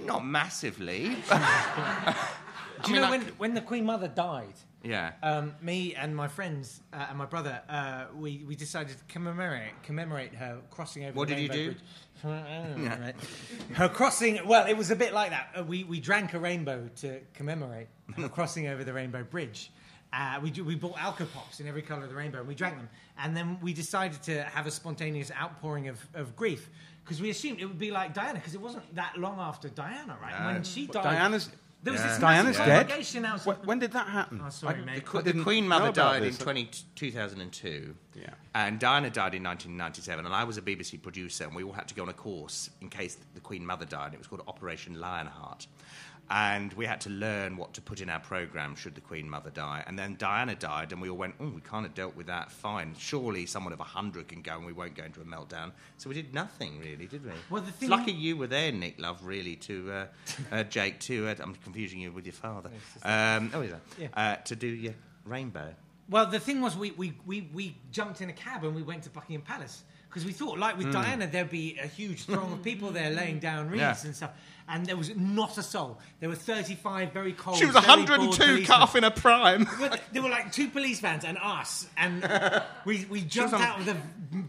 not massively *laughs* *laughs* Do you mean, know I when, when the Queen Mother died? Yeah Um, me and my friends uh, and my brother, uh, we, we decided to commemorate commemorate her crossing over. What the did you do? Bridge. *laughs* Don't? Her crossing. Well, it was a bit like that. Uh, we we drank a rainbow to commemorate her *laughs* crossing over the Rainbow Bridge. Uh, we do, we bought alcopops in every colour of the rainbow, and we drank them. And then we decided to have a spontaneous outpouring of, of grief because we assumed it would be like Diana because it wasn't that long after Diana, right? When she died, Diana's there was Yeah. this Diana's massive dead. congregation When, when did that happen? Oh, sorry, I- mate. I the Queen Mother about died in 20, 2002. Yeah. And Diana died in 1997, and I was a BBC producer, and we all had to go on a course in case the Queen Mother died. It was called Operation Lionheart. And we had to learn what to put in our programme should the Queen Mother die. And then Diana died, and we all went, oh, we kind of dealt with that fine. Surely someone of 100 can go, and we won't go into a meltdown. So we did nothing, really, did we? Well, the thing- lucky you were there, Nick Love, really, to uh, uh, Jake, too. uh, I'm confusing you with your father. Um, oh, is that? Yeah. Uh, to do your rainbow. Well, the thing was, we, we, we, we jumped in a cab and we went to Buckingham Palace because we thought, like with Hmm. Diana, there'd be a huge throng of people there laying down wreaths Yeah. and stuff. And there was not a soul. There were 35 very cold. She was 102, policemen. cut off in her prime. There were like two police vans and us, and *laughs* we, we jumped out of the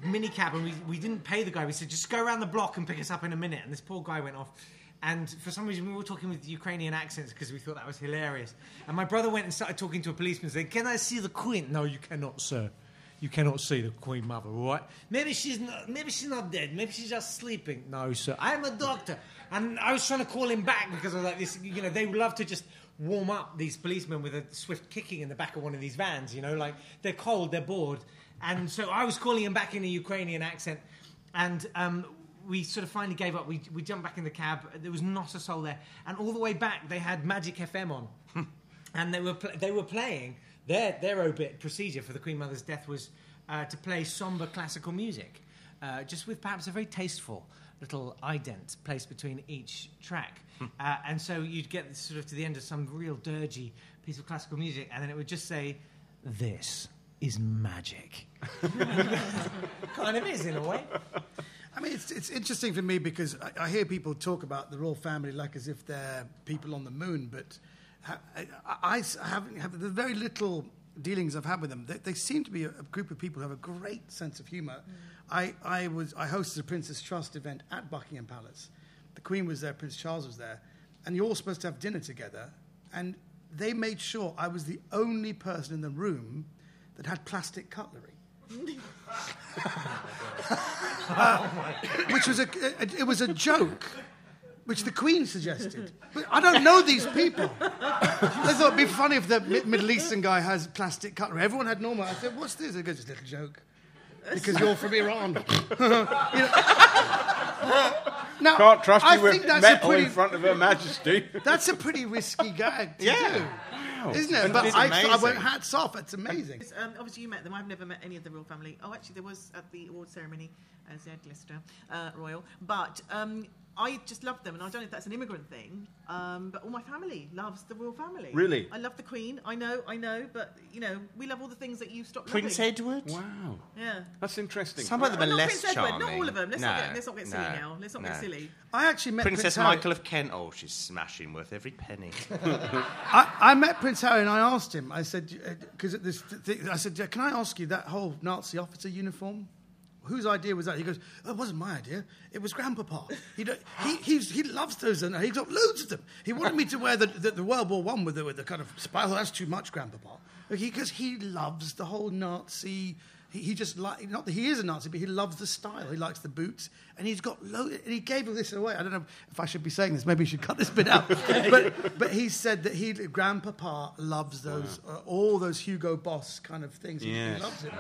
minicab and we, we didn't pay the guy. We said, just go around the block and pick us up in a minute. And this poor guy went off. And for some reason, we were talking with Ukrainian accents because we thought that was hilarious. And my brother went and started talking to a policeman saying, Can I see the Queen? No, you cannot, sir. You cannot see the Queen Mother, all right? Maybe she's not, maybe she's not dead. Maybe she's just sleeping. No, sir. I'm a doctor. And I was trying to call him back because I was like, this, you know, they would love to just warm up these policemen with a swift kicking in the back of one of these vans, you know, like they're cold, they're bored. And so I was calling him back in a Ukrainian accent. And um, we sort of finally gave up. We, we jumped back in the cab. There was not a soul there. And all the way back, they had Magic FM on. *laughs* and they were, pl- they were playing their, their obit procedure for the Queen Mother's death was uh, to play somber classical music, uh, just with perhaps a very tasteful little ident placed between each track. uh, and so you'd get sort of to the end of some real dirgy piece of classical music, and then it would just say, This is magic. *laughs* kind of is, in a way. I mean, it's, it's interesting for me because I, I hear people talk about the royal family like as if they're people on the moon, but ha- I, I, I haven't have the very little dealings I've had with them. They, they seem to be a, a group of people who have a great sense of humour. Mm. I, I was I hosted a Prince's Trust event at Buckingham Palace. The Queen was there, Prince Charles was there, and you're all supposed to have dinner together. And they made sure I was the only person in the room that had plastic cutlery. *laughs* Uh, which was a, a- it was a joke, which the Queen suggested. But I don't know these people. I thought it'd be funny if the Mi- Middle Eastern guy has plastic cutlery. Everyone had normal. I said, "What's this?" He goes, "It's a little joke." Because you're from Iran. *laughs* You know? now, Can't trust I you with think that's a metal pretty, in front of Her Majesty. *laughs* that's a pretty risky gag to Yeah. do, isn't it? But It's I, I went hats off. It's amazing. It's, Um, obviously, you met them. I've never met any of the royal family. Oh, actually, there was at the award ceremony as Ed Lister uh, royal. But um, I just love them, and I don't know if that's an immigrant thing. Um, but all my family loves the royal family. Really? I love the Queen. I know, I know, but you know, we love all the things that you stopped Prince loving. Edward? Wow. Yeah. That's interesting. Some of them are not less Prince Edward, charming. not all of them. Let's no, not get let's not get silly no, now. Let's not no. get silly. I actually met Princess Prince Harry. Michael of Kent. Oh, she's smashing worth every penny. *laughs* I, I met Prince Harry and I asked him. I said, because this, thing, I said, can I ask you that whole Nazi officer uniform? Whose idea was that? He goes, oh, it wasn't my idea. It was Grandpapa. He, he, *laughs* he's, he loves those, and he's got loads of them. He wanted me to wear the, the, the World War One with the, with the kind of spiral. Oh, that's too much, Grandpapa. Because he loves the whole Nazi. He, he just like not that he is a Nazi, but he loves the style. He likes the boots, and he's got lo- and he gave all this away. I don't know if I should be saying this. Maybe you should cut this bit out. *laughs* but but he said that he Grandpapa loves those uh, all those Hugo Boss kind of things. He, Yes. he loves it.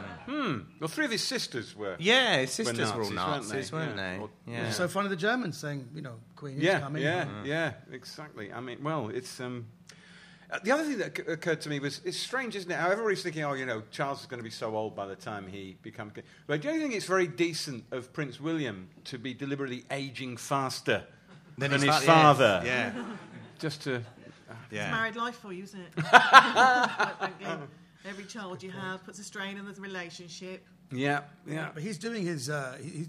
Well, three of his sisters were. yeah, his sisters were all Nazis, Nazis, weren't weren't they? they? Yeah. Yeah. It's so funny the Germans saying, you know, Queen is Yeah, coming. yeah, yeah, exactly. I mean, well, it's. Um, the other thing that c- occurred to me was it's strange, isn't it? How everybody's thinking, oh, you know, Charles is going to be so old by the time he becomes king. But do you think it's very decent of Prince William to be deliberately aging faster *laughs* than, his, fa- father? Yeah. *laughs* Just to. It's Yeah. married life for you, isn't it? *laughs* Every child you have puts a strain on the relationship. Yeah, yeah. But he's doing his. Uh, he,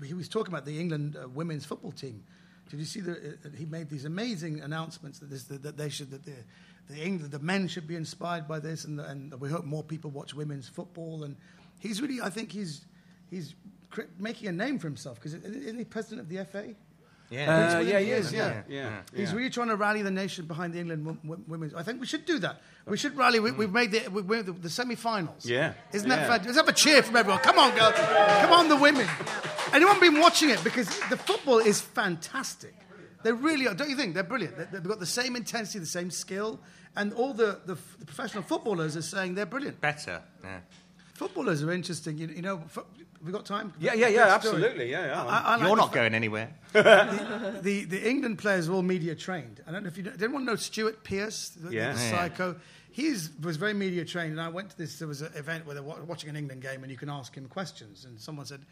he, he was talking about the England uh, women's football team. Did you see that uh, he made these amazing announcements that, this, that, that they should that the the, England, the men should be inspired by this, and, and we hope more people watch women's football. And he's really, I think he's he's cr- making a name for himself because isn't he president of the FA? Yeah. Uh, yeah, he is. yeah. Yeah, yeah. He's really trying to rally the nation behind the England w- w- women's. I think we should do that. We should rally. We, we've made the, we've made the, the semi-finals. Yeah, isn't yeah. that fantastic? Let's have a cheer from everyone. Come on, girls. Come on, the women. Anyone been watching it? Because the football is fantastic. They really are. Don't you think? They're brilliant. They- They've got the same intensity, the same skill, and all the, the, the professional footballers are saying they're brilliant. Better. Yeah. Footballers are interesting. You, you know, fo- have we got time? Yeah, yeah, yeah, Let's do it. absolutely. Yeah, yeah. I- I like You're not going anywhere. *laughs* the, the England players are all media trained. I don't know if you know, did anyone know Stuart Pearce, the, Yeah. the Yeah. psycho. He was very media trained, and I went to this. There was an event where they're watching an England game, and you can ask him questions. And someone said,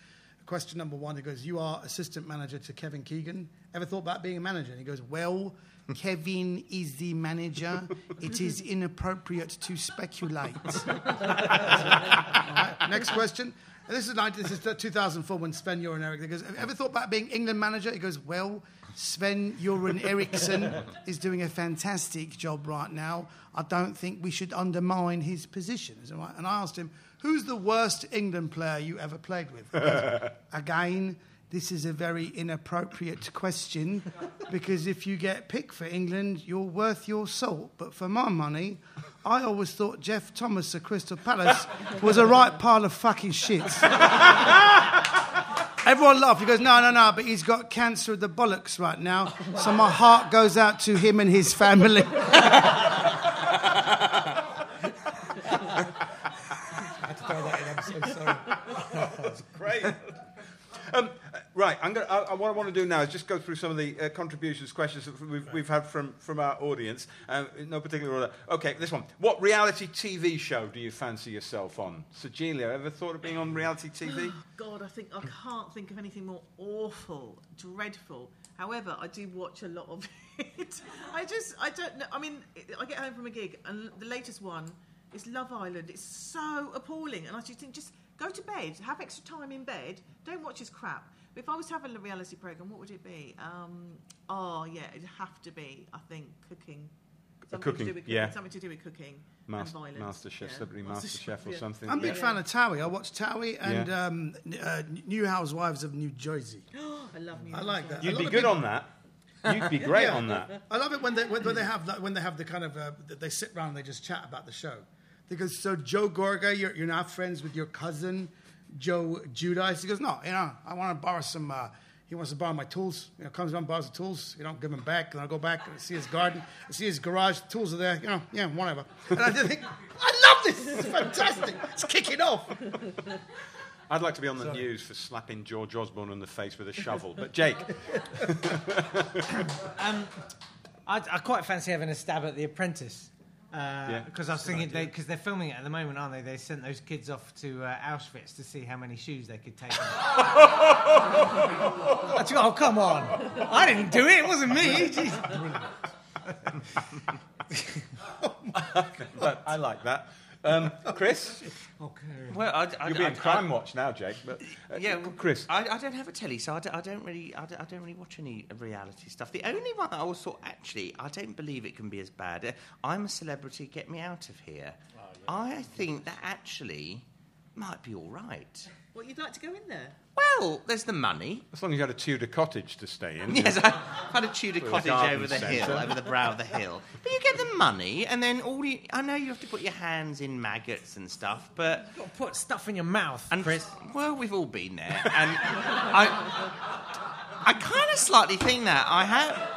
question number one, he goes, "You are assistant manager to Kevin Keegan. Ever thought about being a manager?" And he goes, "Well." Kevin is the manager. It is inappropriate to speculate. Right, Next question. And this is like this is 2004 when Sven Göran Eriksson goes. Have you ever thought about being England manager? He goes, well, Sven Göran Eriksson is doing a fantastic job right now. I don't think we should undermine his position. And I asked him, who's the worst England player you ever played with? *laughs* Again. This is a very inappropriate question because if you get picked for England, you're worth your salt. But for my money, I always thought Geoff Thomas of Crystal Palace was a right pile of fucking shit. Everyone laughed. He goes, no, no, no, but he's got cancer of the bollocks right now. So my heart goes out to him and his family. *laughs* Great. *laughs* Um, uh, right, I'm gonna, I, I, what I want to do now is just go through some of the uh, contributions, questions that we've, we've had from, from our audience. Um, in no particular order. Okay, this one. What reality TV show do you fancy yourself on? Sajeela, ever thought of being on reality TV? *gasps* God, I think I can't think of anything more awful, dreadful. However, I do watch a lot of *laughs* it. I just, I don't know. I mean, I get home from a gig, and the latest one is Love Island. It's so appalling, and I just think, just go to bed, have extra time in bed, don't watch this crap. But if I was to have a reality program, what would it be? Um, oh yeah, it'd have to be, I think, cooking. Something cooking, to do with yeah. Something to do with cooking Mas- and violence. Master Chef, yeah. Celebrity Master Chef or yeah. something. I'm a big Yeah. fan of Towie. I watch Towie and Yeah. um, n- uh, New Housewives of New Jersey. *gasps* I love New I like that. You'd be good people- on that. You'd be *laughs* great Yeah. on that. I love it when they when, when they have like, when they have the kind of uh, they sit around and they just chat about the show. Because so Joe Gorga, you're, you're not friends with your cousin Joe Giudice. He goes, no, you know, I want to borrow some. Uh, he wants to borrow my tools. You know, comes around, borrows the tools. You don't give them back. And I go back and see his garden, I see his garage. The tools are there. You know, yeah, whatever. And I just think, I love this. This is fantastic. It's kicking off. I'd like to be on the news for slapping George Osborne in the face with a shovel. But Jake, *laughs* I, I quite fancy having a stab at The Apprentice. Yeah. Because I was thinking, because they, are filming it at the moment, aren't they? They sent those kids off to uh, Auschwitz to see how many shoes they could take. *laughs* Oh, come on. I didn't do it. It wasn't me. *laughs* But *laughs* I like that. Um, Chris, Okay. Well, I, I, you'll be I, in Crime Watch now, Jake. But uh, yeah, well, Chris. I, I don't have a telly, so I don't, really, I don't, don't really watch any reality stuff. The only one that I always thought, actually, I don't believe it can be as bad. Uh, I'm a celebrity, get me out of here. I think that actually might be all right. What you'd like to go in there? Well, there's the money. As long as you had a Tudor cottage to stay in. Yes, I've had a Tudor With a cottage garden over the centre. hill, over the brow of the hill. But you get the money, and then all you. I know you have to put your hands in maggots and stuff, but. You've Got to put stuff in your mouth, And Chris. Well, we've all been there, and I, I kind of slightly think that I have.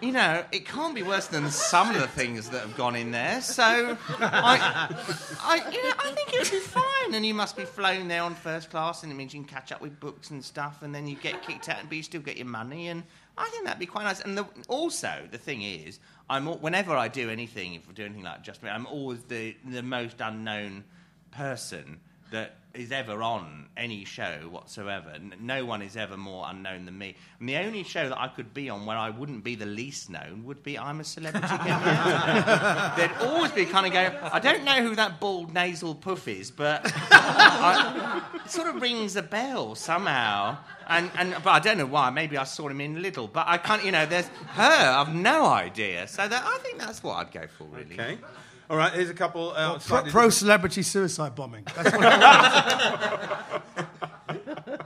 You know, it can't be worse than some of the things that have gone in there. So, I, I, you know, I think it would be fine. And then you must be flown there on first class, and it means you can catch up with books and stuff, and then you get kicked out, but you still get your money. And I think that'd be quite nice. And the, also, the thing is, I'm al- whenever I do anything, if I do anything like Just Me, I'm always the the most unknown person that is ever on any show whatsoever. No one is ever more unknown than me. And the only show that I could be on where I wouldn't be the least known would be I'm a Celebrity. *laughs* There'd always be kind of go, I don't know who that bald nasal puff is, but I, it sort of rings a bell somehow. And, and but I don't know why. Maybe I saw him in Little, but I can't. You know, there's her. I've no idea. So that I think that's what I'd go for, really. Okay. All right, here's a couple. Uh, pro pro celebrity suicide bombing. That's what *laughs*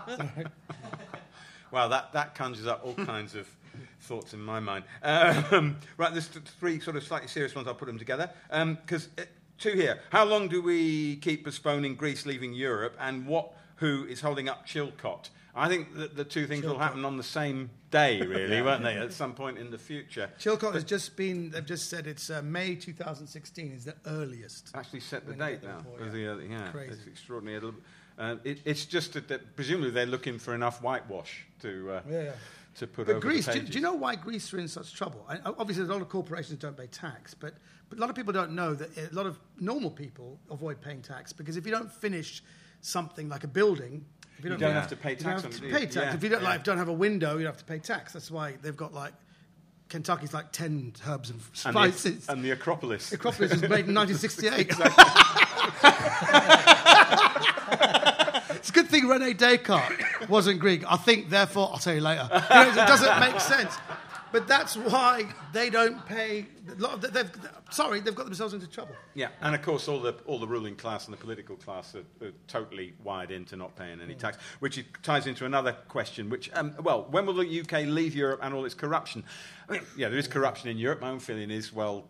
I *laughs* Well, that, that conjures up all kinds of thoughts in my mind. Um, right, there's three sort of slightly serious ones. I'll put them together. Because uh, two here. How long do we keep postponing Greece leaving Europe, and what who is holding up Chilcot? I think that the two things will happen on the same day, *laughs* really, won't they? At some point in the future. Chilcot has just been, they've just said it's uh, May 2016 is the earliest. Actually, set the date now. yeah. the, uh, yeah, Crazy. it's extraordinary. Uh, it, it's just that, that presumably they're looking for enough whitewash to uh, Yeah, yeah. to put But over Greece, the do, do you know why Greece are in such trouble? I, obviously, a lot of corporations don't pay tax, but, but a lot of people don't know that a lot of normal people avoid paying tax because if you don't finish something like a building, if You don't, don't have to pay you don't tax have to pay tax. Yeah, if you don't like don't have a window, you have to pay tax. That's why they've got like Kentucky's like ten herbs and and the, spices. and the Acropolis. The Acropolis was made in 1968. *laughs* It's a good thing Rene Descartes wasn't Greek. I think, therefore, I'll tell you later. You know, it doesn't make sense. But that's why they don't pay. a lot of- They've, sorry, they've got themselves into trouble. Yeah, and of course, all the all the ruling class and the political class are, are totally wired into not paying any tax, which ties into another question. Which, um, well, when will the UK leave Europe and all its corruption? I mean, yeah, there is corruption in Europe. My own feeling is, well,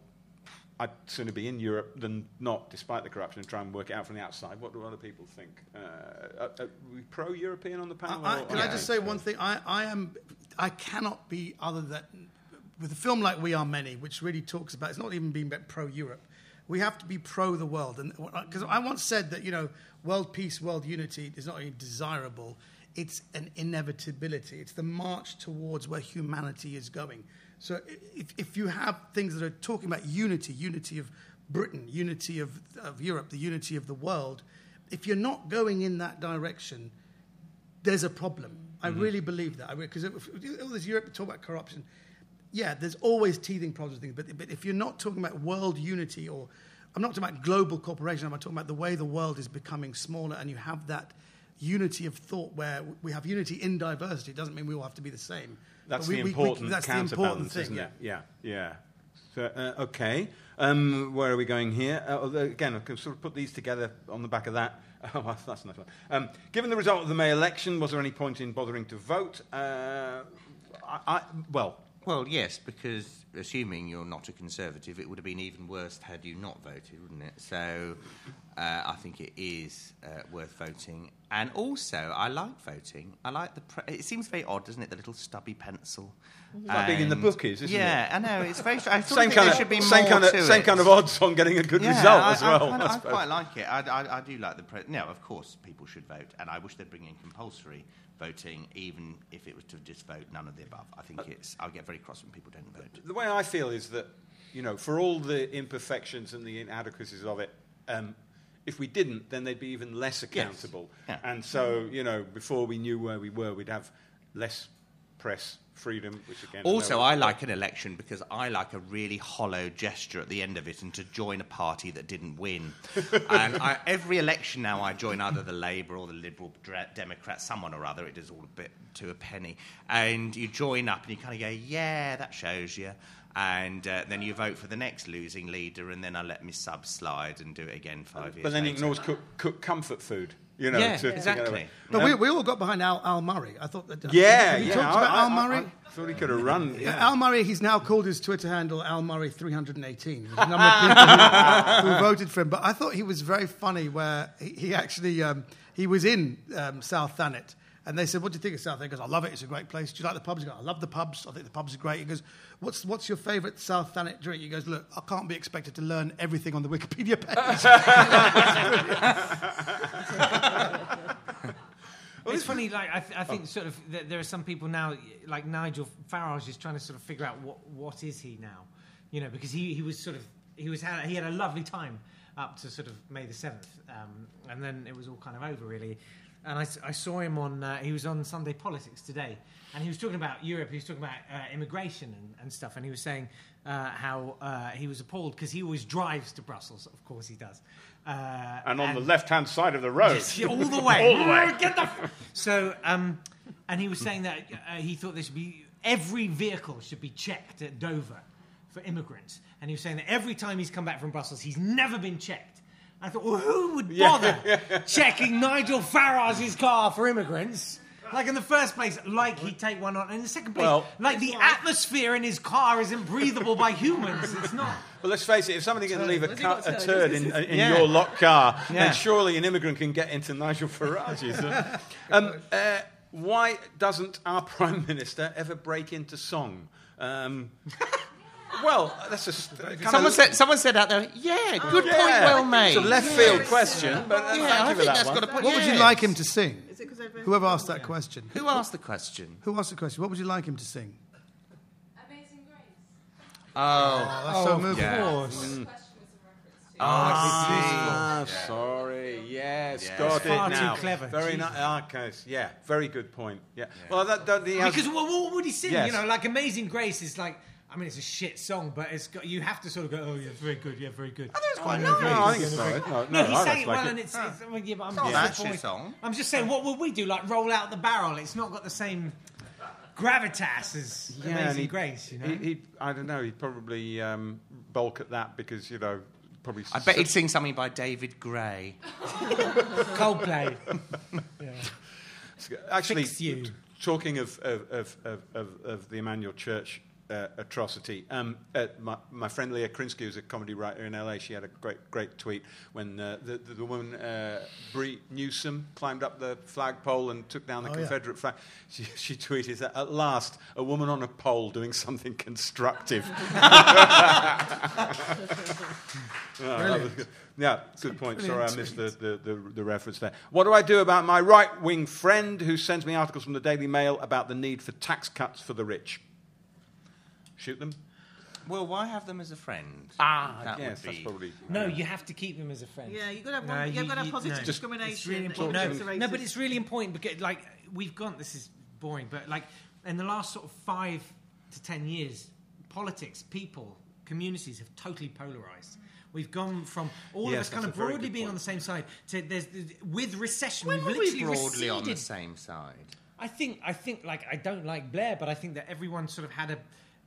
I'd sooner be in Europe than not, despite the corruption, and try and work it out from the outside. What do other people think? Uh, are, are we pro-European on the panel? I, I, can I just say one thing? I, I am, I cannot be other than with a film like We Are Many, which really talks about. It's not even being pro Europe. We have to be pro the world, and because I once said that you know, world peace, world unity is not only desirable, it's an inevitability. It's the march towards where humanity is going. So if, if you have things that are talking about unity, unity of Britain, unity of, of Europe, the unity of the world, if you're not going in that direction, there's a problem. I mm-hmm. really believe that. Because all this Europe talk about corruption, yeah, there's always teething problems things. But, but if you're not talking about world unity, or I'm not talking about global cooperation, I'm talking about the way the world is becoming smaller, and you have that unity of thought where we have unity in diversity. It doesn't mean we all have to be the same. That's we- the we- we- important that's the counterbalance, important thing. isn't yeah. it? Yeah, yeah. So, uh, okay. Um, where are we going here? Uh, again, I can sort of put these together on the back of that. *laughs* Oh, that's nice. Um, given the result of the May election, was there any point in bothering to vote? Uh, I, I, well, Well, yes, because assuming you're not a conservative, it would have been even worse had you not voted, wouldn't it? So uh, I think it is uh, worth voting. And also, I like voting. I like the. Pre- it seems very odd, doesn't it? The little stubby pencil. like being in the bookies, isn't it? yeah, I know. It's very. I same think kind there of should be same more kind of same it. kind of odds on getting a good Yeah, result I, as I, well. kinda- I I quite like it. I, I, I do like the. Pre- no, of course, people should vote, and I wish they'd bring in compulsory voting, even if it was to just vote none of the above. I think it's. I get very cross when people don't vote. the way I feel is that, you know, for all the imperfections and the inadequacies of it, um, if we didn't, then they'd be even less accountable. Yeah. And so, you know, before we knew where we were, we'd have less press freedom, which again. Also, I like an election because I like a really hollow gesture at the end of it and to join a party that didn't win. *laughs* and I, every election now, I join either the Labour or the Liberal Democrat, someone or other. It is all a bit two a penny. And you join up and you kind of go, yeah, that shows you. And uh, then you vote for the next losing leader, and then I let my sub slide and do it again five years But then you later. can always cook, cook comfort food, you know. Yeah, to, to exactly. away. But Um, we, we all got behind Al, Al Murray. I thought that. yeah, Have you yeah. talked I- about I- Al I- Murray? I thought he could have run. Yeah, Yeah. Al Murray, he's now called his Twitter handle Al Murray 318. There's a number of people who, who *laughs* voted for him. But I thought he was very funny where he, he actually, um, he was in um, South Thanet. And they said, what do you think of South Thanet? He goes, I love it. It's a great place. Do you like the pubs? He goes, I love the pubs. I think the pubs are great. He goes, what's, what's your favourite South Thanet drink? He goes, look, I can't be expected to learn everything on the Wikipedia page. *laughs* it's funny, like I, th- I think, sort of, th- there are some people now, like Nigel Farage, is trying to sort of figure out what what is he now, you know, because he, he was sort of he was had, he had a lovely time up to sort of May the seventh, um, and then it was all kind of over really. And I saw him on uh, he was on Sunday Politics today, and he was talking about Europe. He was talking about uh, immigration and, and stuff, and he was saying uh, how uh, he was appalled because he always drives to Brussels. Of course, he does. Uh, And on the left-hand side of the road. Yes, all the *laughs* way. All the way. *laughs* Get the f- so, um, and he was saying that uh, he thought there should be every vehicle should be checked at Dover for immigrants, and he was saying that every time he's come back from Brussels, he's never been checked. I thought, well, who would bother *laughs* checking Nigel Farage's car for immigrants? Like in the first place, like he'd take one on, and in the second place, Well- like the atmosphere in his car isn't breathable by humans. It's not. *laughs* Well, let's face it, if somebody can leave a, Has he car, got a turd? turd in, in Yeah. your locked car, Yeah. then surely an immigrant can get into Nigel Farage's. *laughs* uh, um, uh, why doesn't our Prime Minister ever break into song? Um, well, uh, that's a st- uh, Someone said, someone said out there, yeah, ah. good point, well made. It's a left field question, but uh, Yeah, thank I you for think that that's one. got a point. what would you like him to sing? Is it because they've Whoever asked that question. Who asked the question? Who asked the question? What would you like him to sing? Amazing Grace. Oh, oh that's so moving. yeah. This mm. question was a reference to. Ah, ah sorry. Yes, Yeah. got It's far it too now. clever. Very Jesus. nice. Ah, okay, yeah, very good point. Yeah. Well, that, that, he has- Because what, what would he sing? Yes. You know, like Amazing Grace is like I mean, it's a shit song, but it's got, you have to sort of go, oh, yeah, very good, yeah, very good. I think it's quite Oh, nice. No, I good, think yeah, it's very nice. good. No, no, he's I saying it like well, it. and it's, it's I mean, yeah, but I'm, not a just saying- shit song. I'm just saying, what would we do? Like roll out the barrel? It's not got the same gravitas as Yeah, and Amazing he- Grace, you know. He, he, I don't know. He'd probably um, bulk at that because you know probably. I bet he'd sing something by David Gray. *laughs* Coldplay. *laughs* actually Fix you. t- talking of of, of, of, of of the Emmanuel Church uh, atrocity. Um, uh, my, my friend Leah Krinsky, who's a comedy writer in LA, she had a great great tweet when uh, the, the the woman uh, Bree Newsom climbed up the flagpole and took down the Oh, yeah. Confederate flag. She, *laughs* she tweeted that at last a woman on a pole doing something constructive. *laughs* *laughs* Was. Yeah, good point. Sorry, I missed the, the, the, the reference there. What do I do about my right wing friend who sends me articles from the Daily Mail about the need for tax cuts for the rich? Shoot them? Well, why have them as a friend? Ah, That would yes, that's be- probably. No, you have to keep them as a friend. Yeah, you've got to have, No, one, you- you've got to have you- positive no. discrimination. It's really important. No, inverse no, but it's really important because, like, we've gone. This is boring, but like, in the last sort of five to ten years, politics, people, communities have totally polarized. We've gone from all Yes, of us kind that's of a very broadly good being point. on the same side to there's with recession. When we've were we literally broadly on the receded. same side? I think I think like I don't like Blair, but I think that everyone sort of had a,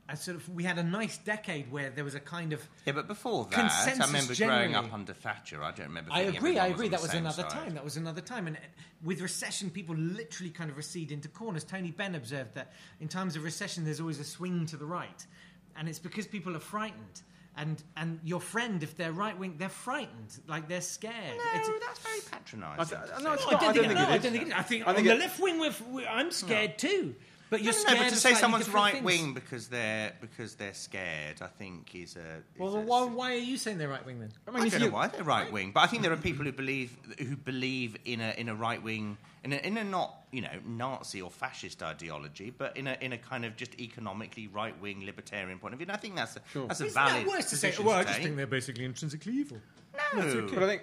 a sort of we had a nice decade where there was a kind of Yeah, but before that, I remember growing up under Thatcher. I don't remember. I agree. I agree. on That was another side. time. That was another time. And uh, with recession, people literally kind of recede into corners. Tony Benn observed that in times of recession, there's always a swing to the right, and it's because people are frightened. And and your friend, if they're right wing, they're frightened, like they're scared. No, It's- that's very patronising. I th- no, No. I I don't don't think, think I think it is. I think I think on the left wing, we're, we I'm scared too. But you're No, no, but to of say someone's right things. wing because they're because they're scared, I think is a. Is Well, a- why, why are you saying they're right wing then? I I, mean, if don't you, know why they're right wing, but I think there are people who believe who believe in a in a right wing in a, in a not you know Nazi or fascist ideology, but in a in a kind of just economically right wing libertarian point of view. And I think that's a that's a Isn't valid that worse to say? Well, I just think they're basically intrinsically evil. No. Okay. but I think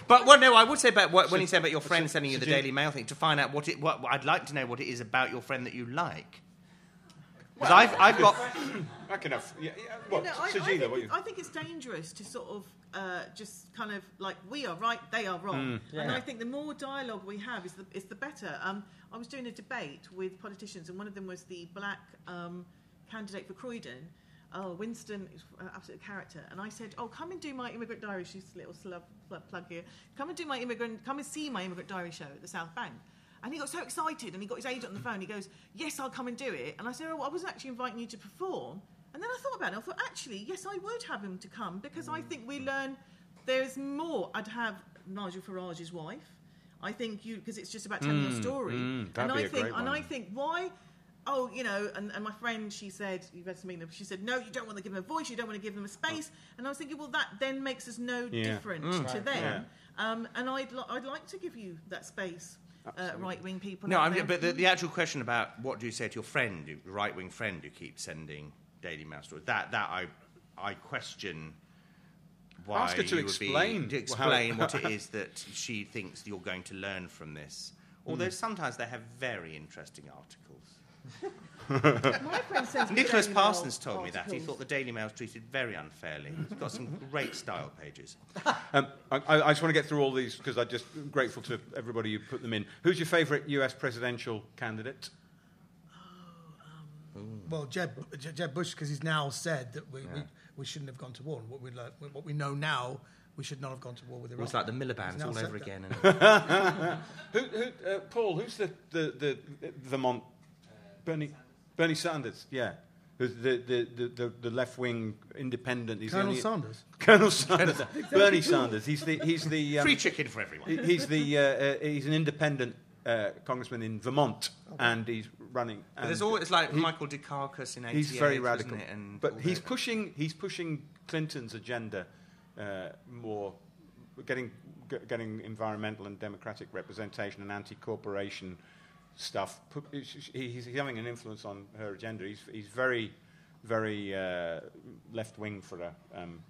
*laughs* But well, no, I would say about what, when you say about your friend sending you the so you- Daily Mail thing to find out what it. What, I'd like to know what it is about your friend that you like. Because I've, I've got. I can have. Yeah, yeah, what, You know, I, I, think, what you? I think it's dangerous to sort of uh, just kind of like we are right, they are wrong, and I think the more dialogue we have is the is the better. Um, I was doing a debate with politicians, and one of them was the black um, candidate for Croydon. Oh, Winston is an absolute character. And I said, "Oh, come and do my immigrant diary." She's a little slub, slub plug here. Come and do my immigrant. Come and see my immigrant diary show at the South Bank. And he got so excited, and he got his agent on the phone. He goes, "Yes, I'll come and do it." And I said, "Oh, I wasn't actually inviting you to perform." And then I thought about it. I thought, actually, yes, I would have him to come because I think we learn there's more. I'd have Nigel Farage's wife. I think you because it's just about telling your story. mm, that'd and be I a think, and. I think why. Oh, you know, and, and my friend, she said, you've had some meeting, she said, no, you don't want to give them a voice, you don't want to give them a space. And I was thinking, well, that then makes us no Yeah. different to them. Um, and I'd, li- I'd like to give you that space, uh, right wing people. No, I'm, but the, the actual question about what do you say to your friend, your right wing friend who keeps sending Daily Mail stories, that, that I, I question why Ask her to you would be- explain to explain what *laughs* it is that she thinks you're going to learn from this. Although Hmm. sometimes they have very interesting articles. *laughs* Nicholas Parsons told me that. He thought the Daily Mail's treated very unfairly. It's got some great style pages. *laughs* Um, I, I I just want to get through all these because I'm just grateful to everybody who put them in. Who's your favourite US presidential candidate? Well, Jeb, Jeb Bush, because he's now said that we, we, we shouldn't have gone to war. What we, learn- what we know now, we should not have gone to war with Iraq. It's like the Miliband's He's all over that. again. *laughs* And Who, who, uh, Paul, who's the, the, the, the Vermont? Bernie, Bernie Sanders, yeah. Who's the, the, the, the, the left wing independent. He's Colonel only- *laughs* Sanders. Colonel Sanders. Bernie Sanders. He's the, he's the, um, free chicken for everyone. he's the, uh, uh, he's an independent uh, congressman in Vermont, and he's running. But there's and always like he- Michael Dukakis in 88, He's very wasn't radical, it? And but he's the- pushing. He's pushing Clinton's agenda uh, more, getting getting environmental and democratic representation and anti-corporation stuff. He's, he's having an influence on her agenda. He's he's very, very uh, left wing for a. Um,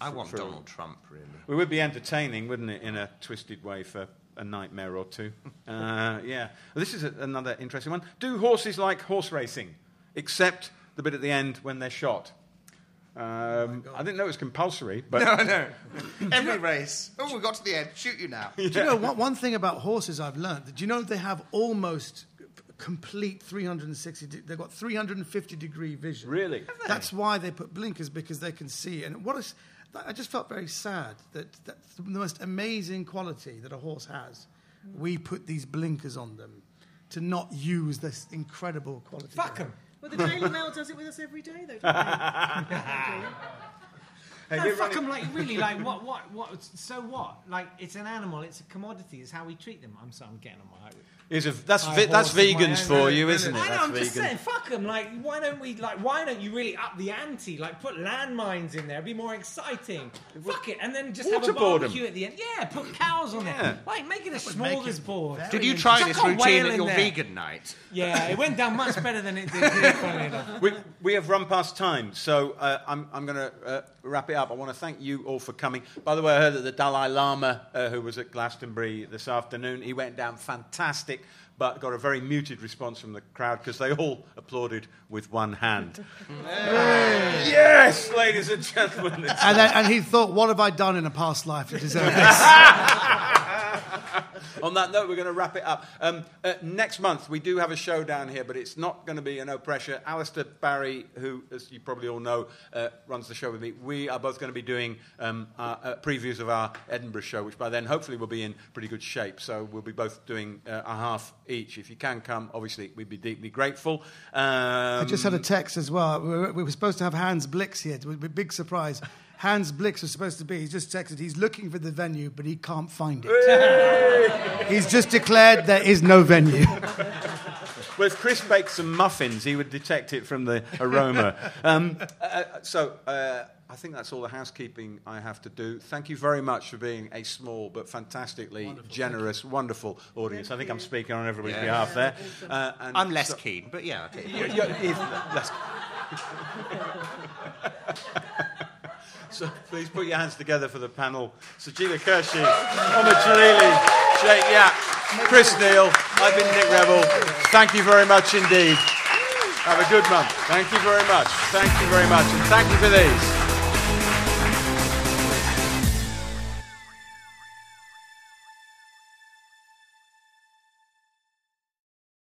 I want for a- Donald Trump, really. It would be entertaining, wouldn't it, in a twisted way for a nightmare or two? *laughs* uh, yeah. This is a, another interesting one. Do horses like horse racing? Except the bit at the end when they're shot. Um, I didn't know it was compulsory, but No, no. *laughs* Every race. Oh, we got to the end. Shoot you now. Do you know one, one thing about horses I've learned? Did you know they have almost complete 360? de- They've got 350 degree vision. Really? That's why they put blinkers because they can see. And what is, I just felt very sad that, that the most amazing quality that a horse has, we put these blinkers on them to not use this incredible quality. Fuck them. Well, the Daily Mail does it with us every day, though, don't they? *laughs* No, fuck them. Like really, like what, what, what? So what? Like it's an animal. It's a commodity. It's how we treat them. I'm sorry, I'm getting on my. Is a, that's my vi- that's horse is my vegans for you, isn't it? I know. That's I'm just vegan. saying, fuck them. Like, why don't we? Like, why don't you really up the ante? Like, put landmines in there. It'd be more exciting. Fuck it, and then just have a Waterboard 'em. barbecue at the end. Yeah, put cows on Yeah. there. Like, make it a smorgasbord. Did you try Chuck this a routine whale at in your there. vegan night? Yeah, it went down much better than it did. here, *laughs* funnily enough. we, we have run past time, so uh, I'm, I'm going to uh, wrap it up. I want to thank you all for coming. By the way, I heard that the Dalai Lama, uh, who was at Glastonbury this afternoon, he went down fantastic, but got a very muted response from the crowd because they all applauded with one hand. yes, ladies and gentlemen. And, then, and he thought, what have I done in a past life to deserve this? *laughs* *laughs* On that note, we're going to wrap it up. Um, uh, next month, we do have a show down here, but it's not going to be a no pressure. Alistair Barry, who, as you probably all know, uh, runs the show with me, we are both going to be doing um, our, uh, previews of our Edinburgh show, which by then hopefully will be in pretty good shape. So we'll be both doing uh, a half each. If you can come, obviously, we'd be deeply grateful. Um, I just had a text as well. We were, we were supposed to have Hans Blix here. It was a big surprise. Hans Blix was supposed to be. He's just texted. He's looking for the venue, but he can't find it. He's just declared there is no venue. Well, if Chris baked some muffins, he would detect it from the aroma. Um, uh, so uh, I think that's all the housekeeping I have to do. Thank you very much for being a small but fantastically generous, wonderful audience. I think I'm speaking on everybody's Yeah. behalf there. *laughs* Uh, and I'm less so- keen, but yeah. I'll take it. you- you- if- less- *laughs* so please put your hands together for the panel. Sajeela Kershi, Omid Djalili, Jake Yapp, Chris Neill. I've been Nick Revell. Thank you very much indeed. Have a good month. Thank you very much. Thank you very much. And thank you for these.